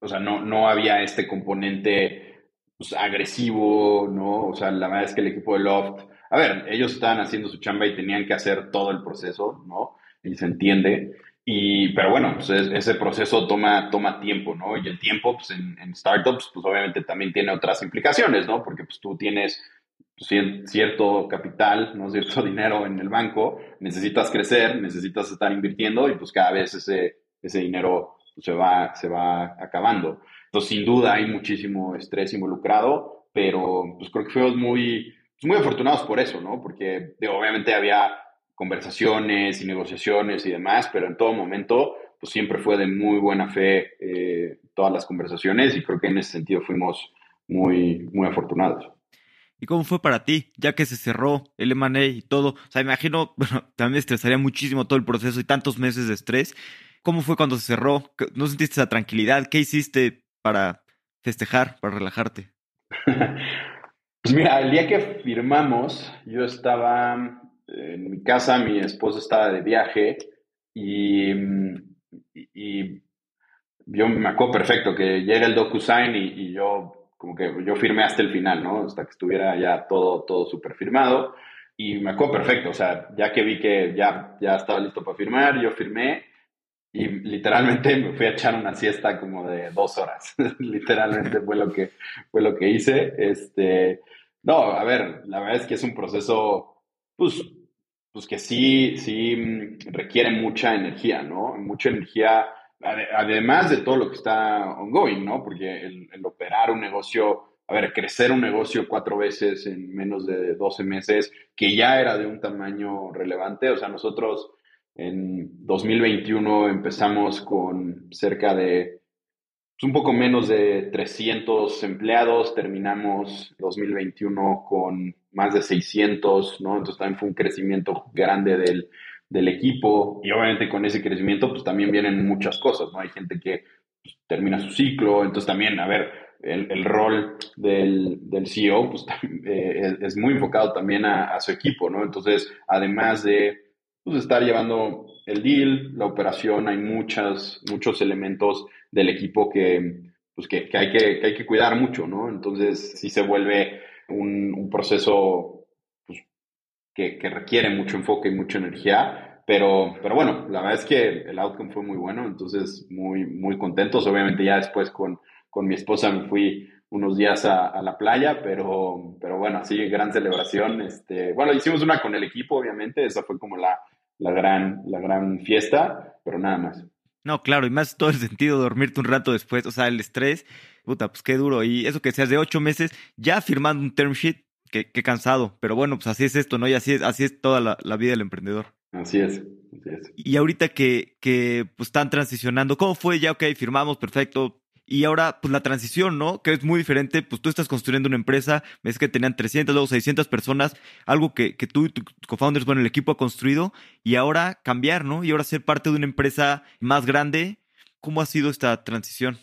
o sea, no, no había este componente pues, agresivo, ¿no? O sea, la verdad es que el equipo de Loft, a ver, ellos estaban haciendo su chamba y tenían que hacer todo el proceso, ¿no? Y se entiende. Y, pero bueno, pues ese proceso toma, toma tiempo, ¿no? Y el tiempo, pues en, en startups, pues obviamente también tiene otras implicaciones, ¿no? Porque pues tú tienes cierto capital, ¿no? Cierto dinero en el banco, necesitas crecer, necesitas estar invirtiendo y pues cada vez ese, ese dinero se, va, se va acabando. Entonces, sin duda hay muchísimo estrés involucrado, pero pues creo que fuimos muy, pues, muy afortunados por eso, ¿no? Porque obviamente había conversaciones y negociaciones y demás, pero en todo momento, pues siempre fue de muy buena fe eh, todas las conversaciones y creo que en ese sentido fuimos muy, muy afortunados. ¿Y cómo fue para ti, ya que se cerró el M&A y todo? O sea, imagino, bueno, también estresaría muchísimo todo el proceso y tantos meses de estrés. ¿Cómo fue cuando se cerró? ¿No sentiste esa tranquilidad? ¿Qué hiciste para festejar, para relajarte? Pues mira, el día que firmamos, yo estaba en mi casa, mi esposa estaba de viaje y, y, yo me acuerdo perfecto que llega el DocuSign y yo como que yo firmé hasta el final, ¿no? Hasta que estuviera ya todo, todo súper firmado. Y me acuerdo perfecto, o sea, ya que vi que ya, ya estaba listo para firmar, yo firmé y literalmente me fui a echar una siesta como de dos horas. literalmente fue lo que, fue lo que hice. Este, no, a ver, la verdad es que es un proceso, pues, pues que sí, sí requiere mucha energía, ¿no? Mucha energía, además de todo lo que está ongoing, ¿no? Porque el, operar un negocio, a ver, crecer un negocio cuatro veces en menos de 12 meses, que ya era de un tamaño relevante, o sea, nosotros en 2021 empezamos con cerca de pues, un poco menos de 300 empleados, terminamos 2021 con más de 600, ¿no? Entonces también fue un crecimiento grande del, del equipo y obviamente con ese crecimiento pues también vienen muchas cosas, ¿no? Hay gente que pues, termina su ciclo, entonces también, a ver, el, el rol del, del, CEO pues, eh, es, muy enfocado también a, su equipo, ¿no? Entonces, además de pues, estar llevando el deal, la operación, hay muchas, muchos elementos del equipo que, pues que, hay que, hay que cuidar mucho, ¿no? Entonces, sí se vuelve un, proceso que, que, requiere mucho enfoque y mucha energía, pero, pero bueno, la verdad es que el outcome fue muy bueno, entonces muy, muy contentos. Obviamente ya después con, con mi esposa me fui unos días a, a, la playa, pero, pero bueno, sí, gran celebración. Este, bueno, hicimos una con el equipo, obviamente, esa fue como la, la, gran, la gran fiesta, pero nada más. No, claro, y más todo el sentido, dormirte un rato después, o sea, el estrés, puta, pues qué duro. Y eso que seas de ocho meses, ya firmando un term sheet, qué, qué cansado. Pero bueno, pues así es esto, ¿no? Y así es, así es toda la, la vida del emprendedor. Así es, así es. Y ahorita que, que pues, están transicionando, ¿cómo fue? Ya, ok, firmamos, perfecto, y ahora, pues la transición, ¿no? Que es muy diferente, pues tú estás construyendo una empresa, ves que tenían 300, luego 600 personas, algo que, que tú y tu co-founders, bueno, el equipo ha construido, y ahora cambiar, ¿no? Y ahora ser parte de una empresa más grande. ¿Cómo ha sido esta transición?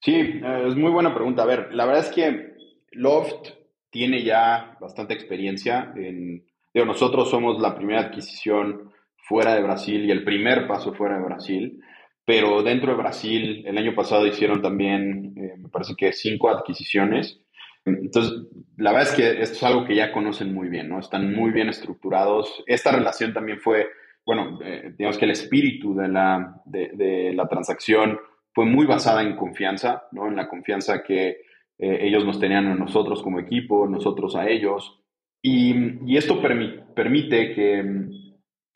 Sí, es muy buena pregunta. A ver, la verdad es que Loft tiene ya bastante experiencia en... Digo, nosotros somos la primera adquisición fuera de Brasil y el primer paso fuera de Brasil pero dentro de Brasil el año pasado hicieron también, eh, me parece que cinco adquisiciones. Entonces, la verdad es que esto es algo que ya conocen muy bien, ¿no? Están muy bien estructurados. Esta relación también fue, bueno, eh, digamos que el espíritu de la, de, de, la transacción fue muy basada en confianza, ¿no? En la confianza que eh, ellos nos tenían a nosotros como equipo, nosotros a ellos. Y, y esto permite que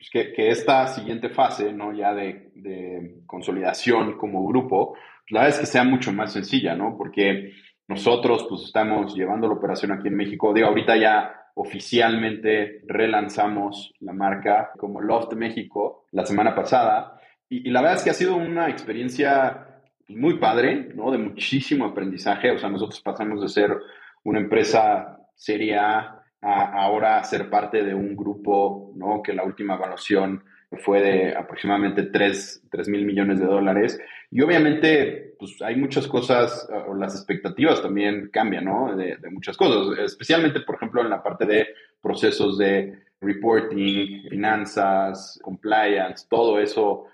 pues, que, que, esta siguiente fase, ¿no? Ya de, de, consolidación como grupo, la verdad es que sea mucho más sencilla, ¿no? Porque nosotros, pues, estamos llevando la operación aquí en México. Digo, ahorita ya oficialmente relanzamos la marca como Loft México la semana pasada. Y, y la verdad es que ha sido una experiencia muy padre, ¿no? De muchísimo aprendizaje. O sea, nosotros pasamos de ser una empresa seria a ahora ser parte de un grupo, ¿no? Que la última evaluación fue de aproximadamente 3, mil millones de dólares. Y obviamente, pues hay muchas cosas, o las expectativas también cambian, ¿no? De, de, muchas cosas, especialmente, por ejemplo, en la parte de procesos de reporting, finanzas, compliance, todo eso,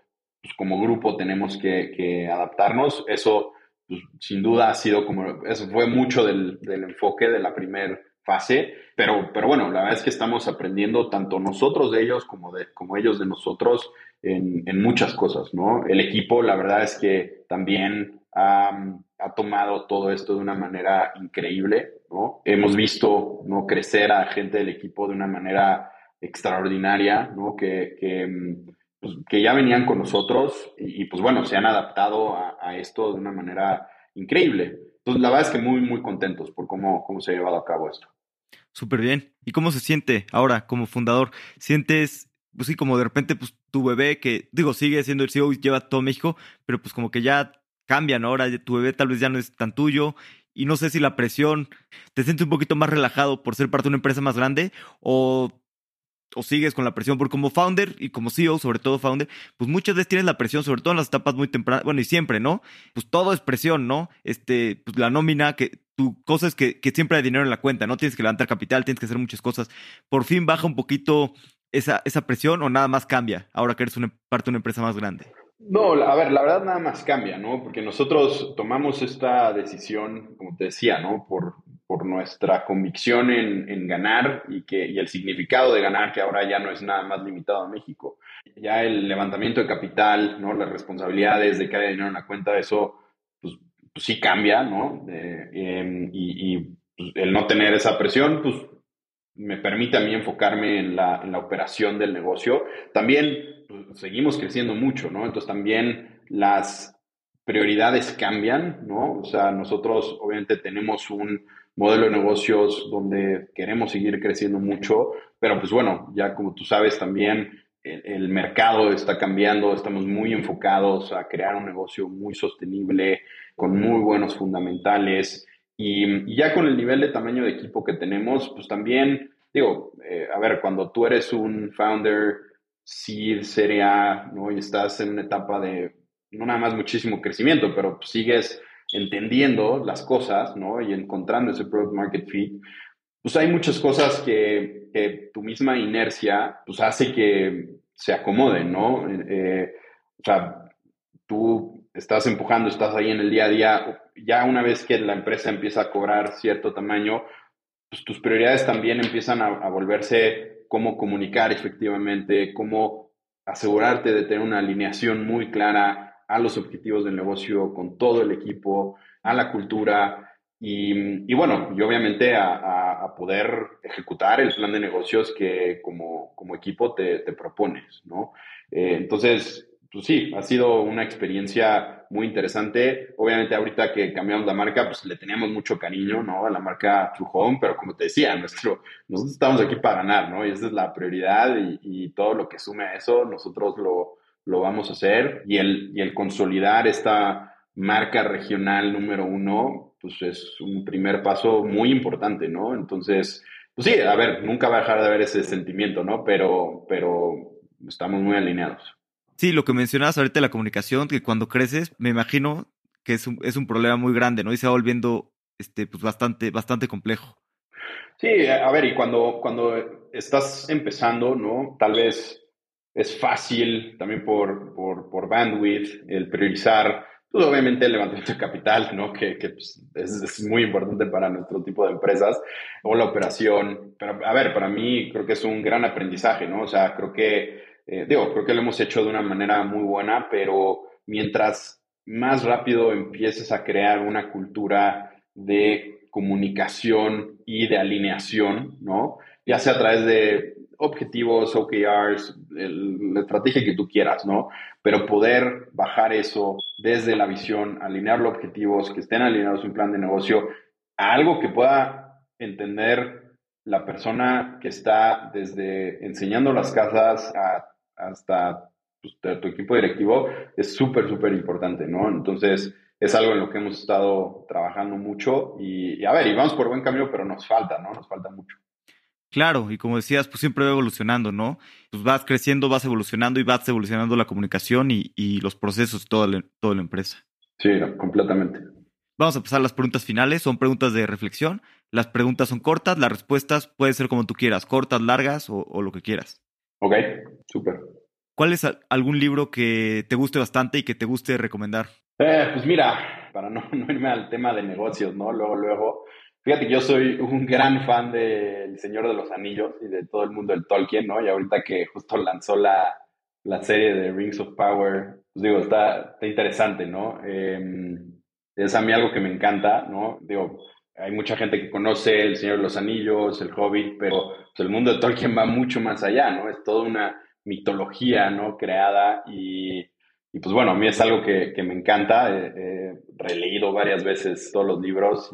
pues como grupo tenemos que, que adaptarnos. Eso, pues, sin duda ha sido como, eso fue mucho del, del enfoque de la primera fase, pero, pero bueno, la verdad es que estamos aprendiendo tanto nosotros de ellos como, de, como ellos de nosotros en, en muchas cosas, ¿no? El equipo, la verdad es que también ha, ha, tomado todo esto de una manera increíble, ¿no? Hemos visto, ¿no? Crecer a gente del equipo de una manera extraordinaria, ¿no? Que, que, pues, que ya venían con nosotros y, pues bueno, se han adaptado a, a esto de una manera increíble. Entonces, la verdad es que muy, muy contentos por cómo, cómo se ha llevado a cabo esto. Súper bien. ¿Y cómo se siente ahora como fundador? ¿Sientes, pues sí, como de repente, pues tu bebé, que digo, sigue siendo el CEO y lleva todo México, pero pues como que ya cambian ahora, tu bebé tal vez ya no es tan tuyo y no sé si la presión, ¿te sientes un poquito más relajado por ser parte de una empresa más grande o o sigues con la presión, porque como founder y como CEO, sobre todo founder, pues muchas veces tienes la presión, sobre todo en las etapas muy tempranas, bueno, y siempre, ¿no? Pues todo es presión, ¿no? Este, pues la nómina, que tu cosa es que, que siempre hay dinero en la cuenta, ¿no? Tienes que levantar capital, tienes que hacer muchas cosas. Por fin baja un poquito esa, esa presión o nada más cambia ahora que eres una parte de una empresa más grande. No, a ver, la verdad nada más cambia, ¿no? Porque nosotros tomamos esta decisión, como te decía, ¿no? Por, por nuestra convicción en, en, ganar y, que, y el significado de ganar, que ahora ya no es nada más limitado a México. Ya el levantamiento de capital, ¿no? Las responsabilidades de que haya dinero en la cuenta, eso, pues, pues sí cambia, ¿no? Eh, y, y pues, el no tener esa presión, pues me permite a mí enfocarme en la, en la operación del negocio. También pues, seguimos creciendo mucho, ¿no? Entonces también las prioridades cambian, ¿no? O sea, nosotros obviamente tenemos un modelo de negocios donde queremos seguir creciendo mucho, pero pues bueno, ya como tú sabes también el, mercado está cambiando, estamos muy enfocados a crear un negocio muy sostenible, con muy buenos fundamentales y, ya con el nivel de tamaño de equipo que tenemos, pues también, digo, eh, a ver, cuando tú eres un founder seed, serie A, ¿no? Y estás en una etapa de, no nada más muchísimo crecimiento, pero sigues entendiendo las cosas, ¿no? Y encontrando ese product market fit, pues hay muchas cosas que, que tu misma inercia, pues hace que se acomoden, ¿no? Eh, o sea, tú estás empujando, estás ahí en el día a día, ya una vez que la empresa empieza a cobrar cierto tamaño, pues tus prioridades también empiezan a, a volverse cómo comunicar efectivamente, cómo asegurarte de tener una alineación muy clara a los objetivos del negocio con todo el equipo, a la cultura y, bueno, y obviamente a, poder ejecutar el plan de negocios que como, como equipo te, te propones, ¿no? Eh, entonces, pues sí, ha sido una experiencia muy interesante. Obviamente ahorita que cambiamos la marca, pues le teníamos mucho cariño, ¿no? A la marca True Home, pero como te decía, nuestro, nosotros estamos aquí para ganar, ¿no? Y esa es la prioridad y, todo lo que sume a eso, nosotros lo, lo vamos a hacer. Y el, y el consolidar esta marca regional número uno, pues es un primer paso muy importante, ¿no? Entonces, pues sí, a ver, nunca va a dejar de haber ese sentimiento, ¿no? Pero, pero estamos muy alineados. Sí, lo que mencionabas ahorita de la comunicación, que cuando creces, me imagino que es un, es un problema muy grande, ¿no? Y se va volviendo este, pues bastante, bastante complejo. Sí, a ver, y cuando, cuando estás empezando, ¿no? Tal vez es fácil también por, por, por bandwidth el priorizar, pues obviamente el levantamiento de capital, ¿no? Que, que pues, es, es, muy importante para nuestro tipo de empresas, o la operación. Pero, a ver, para mí creo que es un gran aprendizaje, ¿no? O sea, creo que eh, digo, creo que lo hemos hecho de una manera muy buena, pero mientras más rápido empieces a crear una cultura de comunicación y de alineación, ¿no? Ya sea a través de objetivos, OKRs, la estrategia que tú quieras, ¿no? Pero poder bajar eso desde la visión, alinear los objetivos, que estén alineados un plan de negocio, a algo que pueda entender la persona que está desde enseñando las casas a hasta pues, tu equipo directivo es súper, súper importante, ¿no? Entonces, es algo en lo que hemos estado trabajando mucho y, a ver, y vamos por buen camino, pero nos falta, ¿no? Nos falta mucho. Claro, y como decías, pues siempre va evolucionando, ¿no? Pues vas creciendo, vas evolucionando y vas evolucionando la comunicación y, y los procesos de toda la, toda la empresa. Sí, completamente. Vamos a pasar a las preguntas finales, son preguntas de reflexión. Las preguntas son cortas, las respuestas pueden ser como tú quieras, cortas, largas o, o lo que quieras. Ok, súper. ¿Cuál es algún libro que te guste bastante y que te guste recomendar? Eh, pues mira, para no, irme al tema de negocios, ¿no? Luego, luego, fíjate que yo soy un gran fan del Señor de los Anillos y de todo el mundo del Tolkien, ¿no? Y ahorita que justo lanzó la, la serie de Rings of Power, pues digo, está, está interesante, ¿no? Em, es a mí algo que me encanta, ¿no? Digo, hay mucha gente que conoce El Señor de los Anillos, El Hobbit, pero pues, el mundo de Tolkien va mucho más allá, ¿no? Es toda una mitología, ¿no? Creada y, y pues bueno, a mí es algo que, que me encanta. He, releído varias veces todos los libros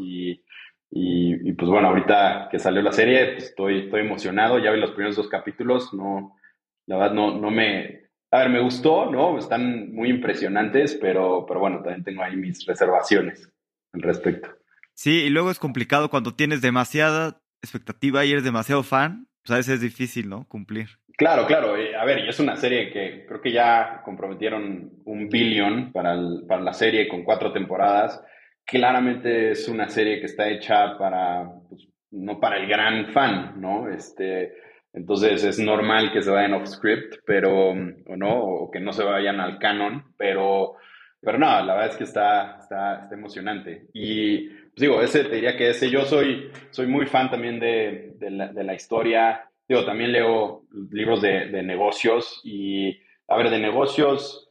y, y, pues bueno, ahorita que salió la serie, pues estoy, estoy emocionado. Ya vi los primeros dos capítulos, no, la verdad no, no me... A ver, me gustó, ¿no? Están muy impresionantes, pero, pero bueno, también tengo ahí mis reservaciones al respecto. Sí, y luego es complicado cuando tienes demasiada expectativa y eres demasiado fan, pues a veces es difícil, ¿no? Cumplir. Claro, claro. Eh, a ver, y es una serie que creo que ya comprometieron un billón para, para la serie con cuatro temporadas. Claramente es una serie que está hecha para, pues, no para el gran fan, ¿no? Este, entonces es normal que se vayan off script, pero, o no, o que no se vayan al canon, pero, pero no, la verdad es que está, está, está emocionante. Y pues digo, ese te diría que ese, yo soy, soy muy fan también de, la, de la, historia, digo, también leo libros de, de, negocios y, a ver, de negocios,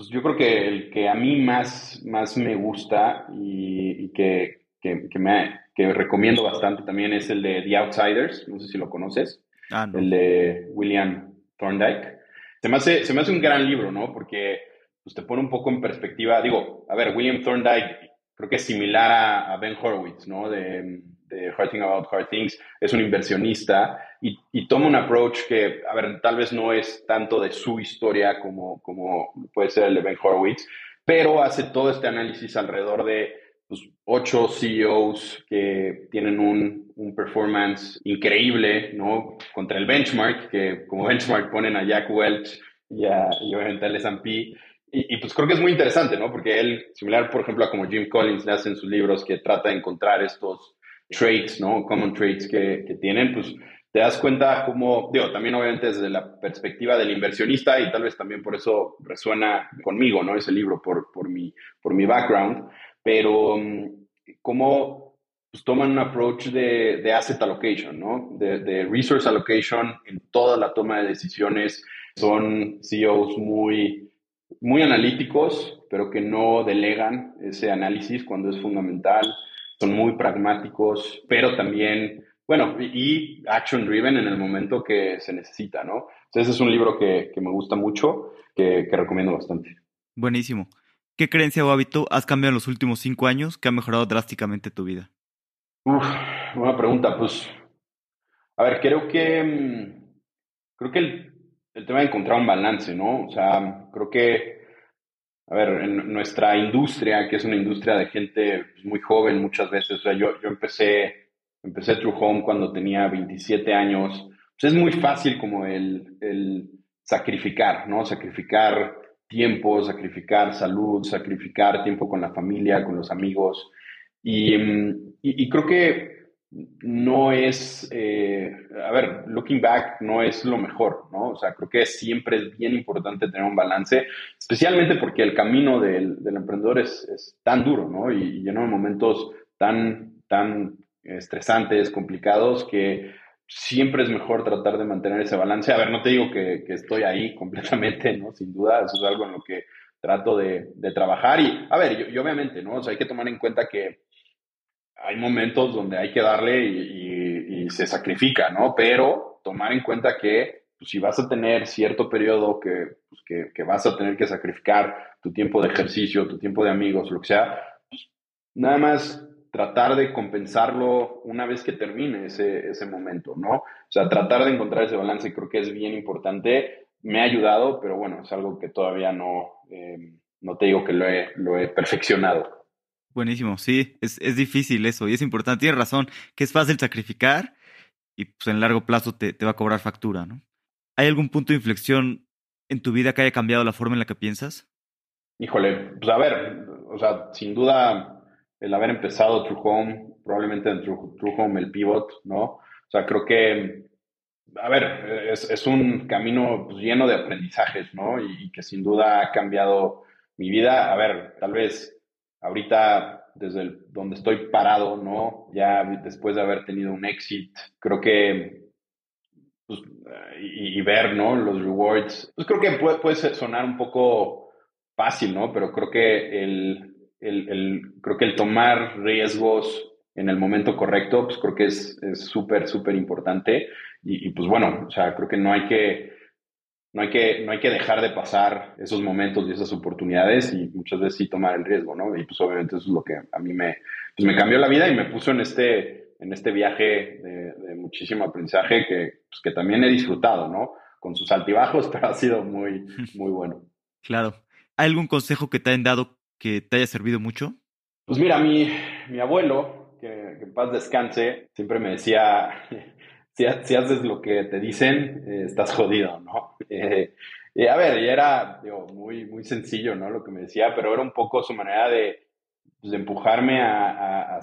pues yo creo que el que a mí más, más me gusta y, y que, que, que, me, que recomiendo bastante también es el de The Outsiders, no sé si lo conoces, ah, no. el de William Thorndike. Se me, hace, se me hace un gran libro, ¿no? Porque pues, te pone un poco en perspectiva, digo, a ver, William Thorndike creo que es similar a, a Ben Horowitz, ¿no? De, de Hard About Hard Things, es un inversionista y, y, toma un approach que, a ver, tal vez no es tanto de su historia como, como puede ser el de Ben Horowitz, pero hace todo este análisis alrededor de pues, ocho CEOs que tienen un, un, performance increíble, ¿no? Contra el benchmark, que como benchmark ponen a Jack Welch y, a, y obviamente al S&P, y, y, pues creo que es muy interesante, ¿no? Porque él, similar, por ejemplo, a como Jim Collins le hace en sus libros, que trata de encontrar estos traits, ¿no? Common traits que, que tienen, pues te das cuenta cómo, digo, también obviamente desde la perspectiva del inversionista y tal vez también por eso resuena conmigo, ¿no? Ese libro, por, por, mi, por mi background, pero um, cómo pues, toman un approach de, de asset allocation, ¿no? De, de resource allocation en toda la toma de decisiones. Son CEOs muy muy analíticos, pero que no delegan ese análisis cuando es fundamental. Son muy pragmáticos, pero también, bueno, y action driven en el momento que se necesita, ¿no? Entonces es un libro que, que me gusta mucho, que, que, recomiendo bastante. Buenísimo. ¿Qué creencia o hábito has cambiado en los últimos cinco años que ha mejorado drásticamente tu vida? Uf, buena pregunta. Pues, a ver, creo que, mm, creo que el el tema de encontrar un balance, ¿no? O sea, creo que, a ver, en nuestra industria, que es una industria de gente pues, muy joven muchas veces, o sea, yo, yo empecé, empecé True Home cuando tenía 27 años, pues es muy fácil como el, el sacrificar, ¿no? Sacrificar tiempo, sacrificar salud, sacrificar tiempo con la familia, con los amigos. Y, y, y creo que no es, eh, a ver, looking back no es lo mejor, ¿no? O sea, creo que siempre es bien importante tener un balance, especialmente porque el camino del, del emprendedor es, es, tan duro, ¿no? Y, lleno de momentos tan, tan estresantes, complicados, que siempre es mejor tratar de mantener ese balance. A ver, no te digo que, que estoy ahí completamente, ¿no? Sin duda, eso es algo en lo que trato de, de trabajar. Y, a ver, y, y obviamente, ¿no? O sea, hay que tomar en cuenta que hay momentos donde hay que darle y, y, y se sacrifica, ¿no? Pero tomar en cuenta que pues, si vas a tener cierto periodo que, pues, que, que, vas a tener que sacrificar tu tiempo de ejercicio, tu tiempo de amigos, lo que sea, pues, nada más tratar de compensarlo una vez que termine ese, ese momento, ¿no? O sea, tratar de encontrar ese balance creo que es bien importante. Me ha ayudado, pero bueno, es algo que todavía no, eh, no te digo que lo he, lo he perfeccionado. Buenísimo, sí, es, es, difícil eso y es importante, tienes razón, que es fácil sacrificar y pues en largo plazo te, te, va a cobrar factura, ¿no? ¿Hay algún punto de inflexión en tu vida que haya cambiado la forma en la que piensas? Híjole, pues a ver, o sea, sin duda el haber empezado True Home, probablemente en True, True Home el pivot, ¿no? O sea, creo que, a ver, es, es un camino pues, lleno de aprendizajes, ¿no? Y, y que sin duda ha cambiado mi vida. A ver, tal vez ahorita desde donde estoy parado, ¿no? Ya después de haber tenido un exit, creo que, pues, y, ver, ¿no? Los rewards, pues creo que puede, puede sonar un poco fácil, ¿no? Pero creo que el, el, creo que el tomar riesgos en el momento correcto, pues creo que es súper, súper importante. Y, pues bueno, o sea, creo que no hay que, no hay, que, no hay que dejar de pasar esos momentos y esas oportunidades y muchas veces sí tomar el riesgo, ¿no? Y pues obviamente eso es lo que a mí me, pues me cambió la vida y me puso en este, en este viaje de, de muchísimo aprendizaje que, pues que también he disfrutado, ¿no? Con sus altibajos, pero ha sido muy, muy bueno. Claro. ¿Hay algún consejo que te hayan dado que te haya servido mucho? Pues mira, mi, mi abuelo, que, que en paz descanse, siempre me decía si, haces lo que te dicen, eh, estás jodido, ¿no? Eh, a ver, y era muy, muy sencillo, ¿no? Lo que me decía, pero era un poco su manera de, pues, empujarme a,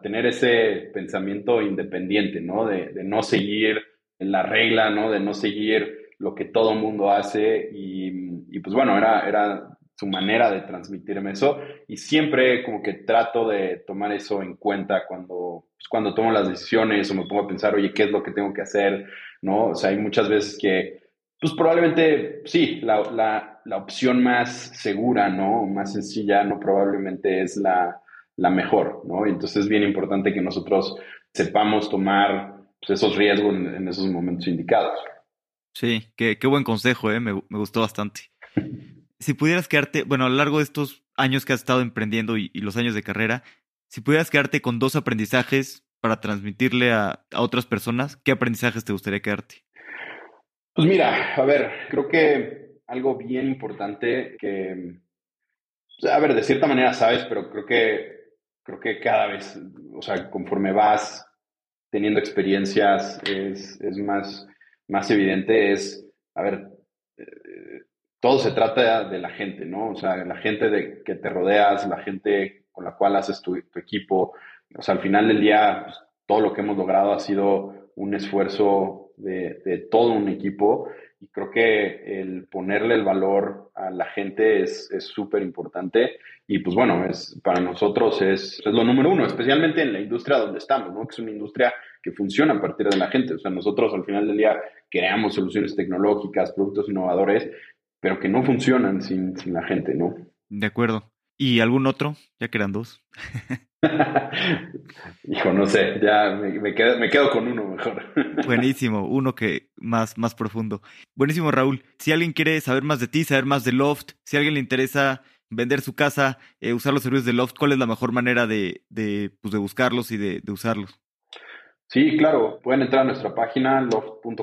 tener ese pensamiento independiente, ¿no? De, de, no seguir en la regla, ¿no? De no seguir lo que todo mundo hace y, y pues bueno, era, era su manera de transmitirme eso y siempre como que trato de tomar eso en cuenta cuando, pues, cuando tomo las decisiones o me pongo a pensar, oye, ¿qué es lo que tengo que hacer? ¿No? O sea, hay muchas veces que, pues probablemente sí, la, la, la opción más segura, ¿no? Más sencilla, no probablemente es la, la mejor, ¿no? Y entonces es bien importante que nosotros sepamos tomar pues, esos riesgos en, esos momentos indicados. Sí, qué, qué buen consejo, ¿eh? me, me gustó bastante. si pudieras quedarte, bueno, a lo largo de estos años que has estado emprendiendo y, los años de carrera, si pudieras quedarte con dos aprendizajes para transmitirle a, otras personas, ¿qué aprendizajes te gustaría quedarte? Pues mira, a ver, creo que algo bien importante que, a ver, de cierta manera sabes, pero creo que, creo que cada vez, o sea, conforme vas teniendo experiencias, es, es más, más evidente, es, a ver, todo se trata de la gente, ¿no? O sea, la gente de que te rodeas, la gente con la cual haces tu, equipo. O sea, al final del día, pues, todo lo que hemos logrado ha sido un esfuerzo de, todo un equipo y creo que el ponerle el valor a la gente es súper importante y pues bueno, es, para nosotros es, es, lo número uno, especialmente en la industria donde estamos, ¿no? Que es una industria que funciona a partir de la gente. O sea, nosotros al final del día creamos soluciones tecnológicas, productos innovadores pero que no funcionan sin, la gente, ¿no? De acuerdo. ¿Y algún otro? Ya que eran dos. Hijo, no sé, ya me, quedo, con uno mejor. Buenísimo, uno que más, más profundo. Buenísimo, Raúl. Si alguien quiere saber más de ti, saber más de Loft, si a alguien le interesa vender su casa, eh, usar los servicios de Loft, ¿cuál es la mejor manera de, de, pues, de buscarlos y de, de, usarlos? Sí, claro, pueden entrar a nuestra página loft.com.mx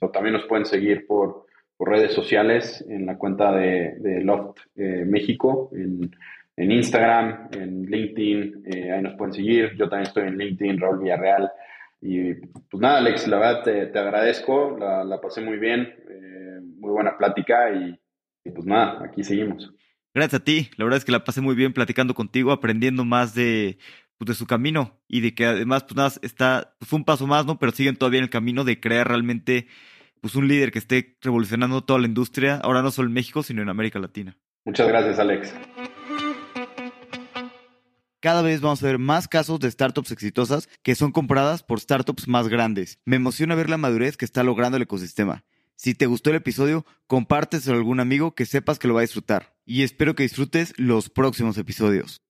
o también nos pueden seguir por por redes sociales, en la cuenta de, Loft eh, México, en, Instagram, en LinkedIn, eh, ahí nos pueden seguir. Yo también estoy en LinkedIn, Raúl Villarreal. Y pues nada, Alex, la verdad te, agradezco, la, pasé muy bien, eh, muy buena plática y, pues nada, aquí seguimos. Gracias a ti, la verdad es que la pasé muy bien platicando contigo, aprendiendo más de, pues, de su camino y de que además, pues nada, está, fue un paso más, ¿no? Pero siguen todavía en el camino de crear realmente pues un líder que esté revolucionando toda la industria, ahora no solo en México, sino en América Latina. Muchas gracias, Alex. Cada vez vamos a ver más casos de startups exitosas que son compradas por startups más grandes. Me emociona ver la madurez que está logrando el ecosistema. Si te gustó el episodio, compárteselo a algún amigo que sepas que lo va a disfrutar. Y espero que disfrutes los próximos episodios.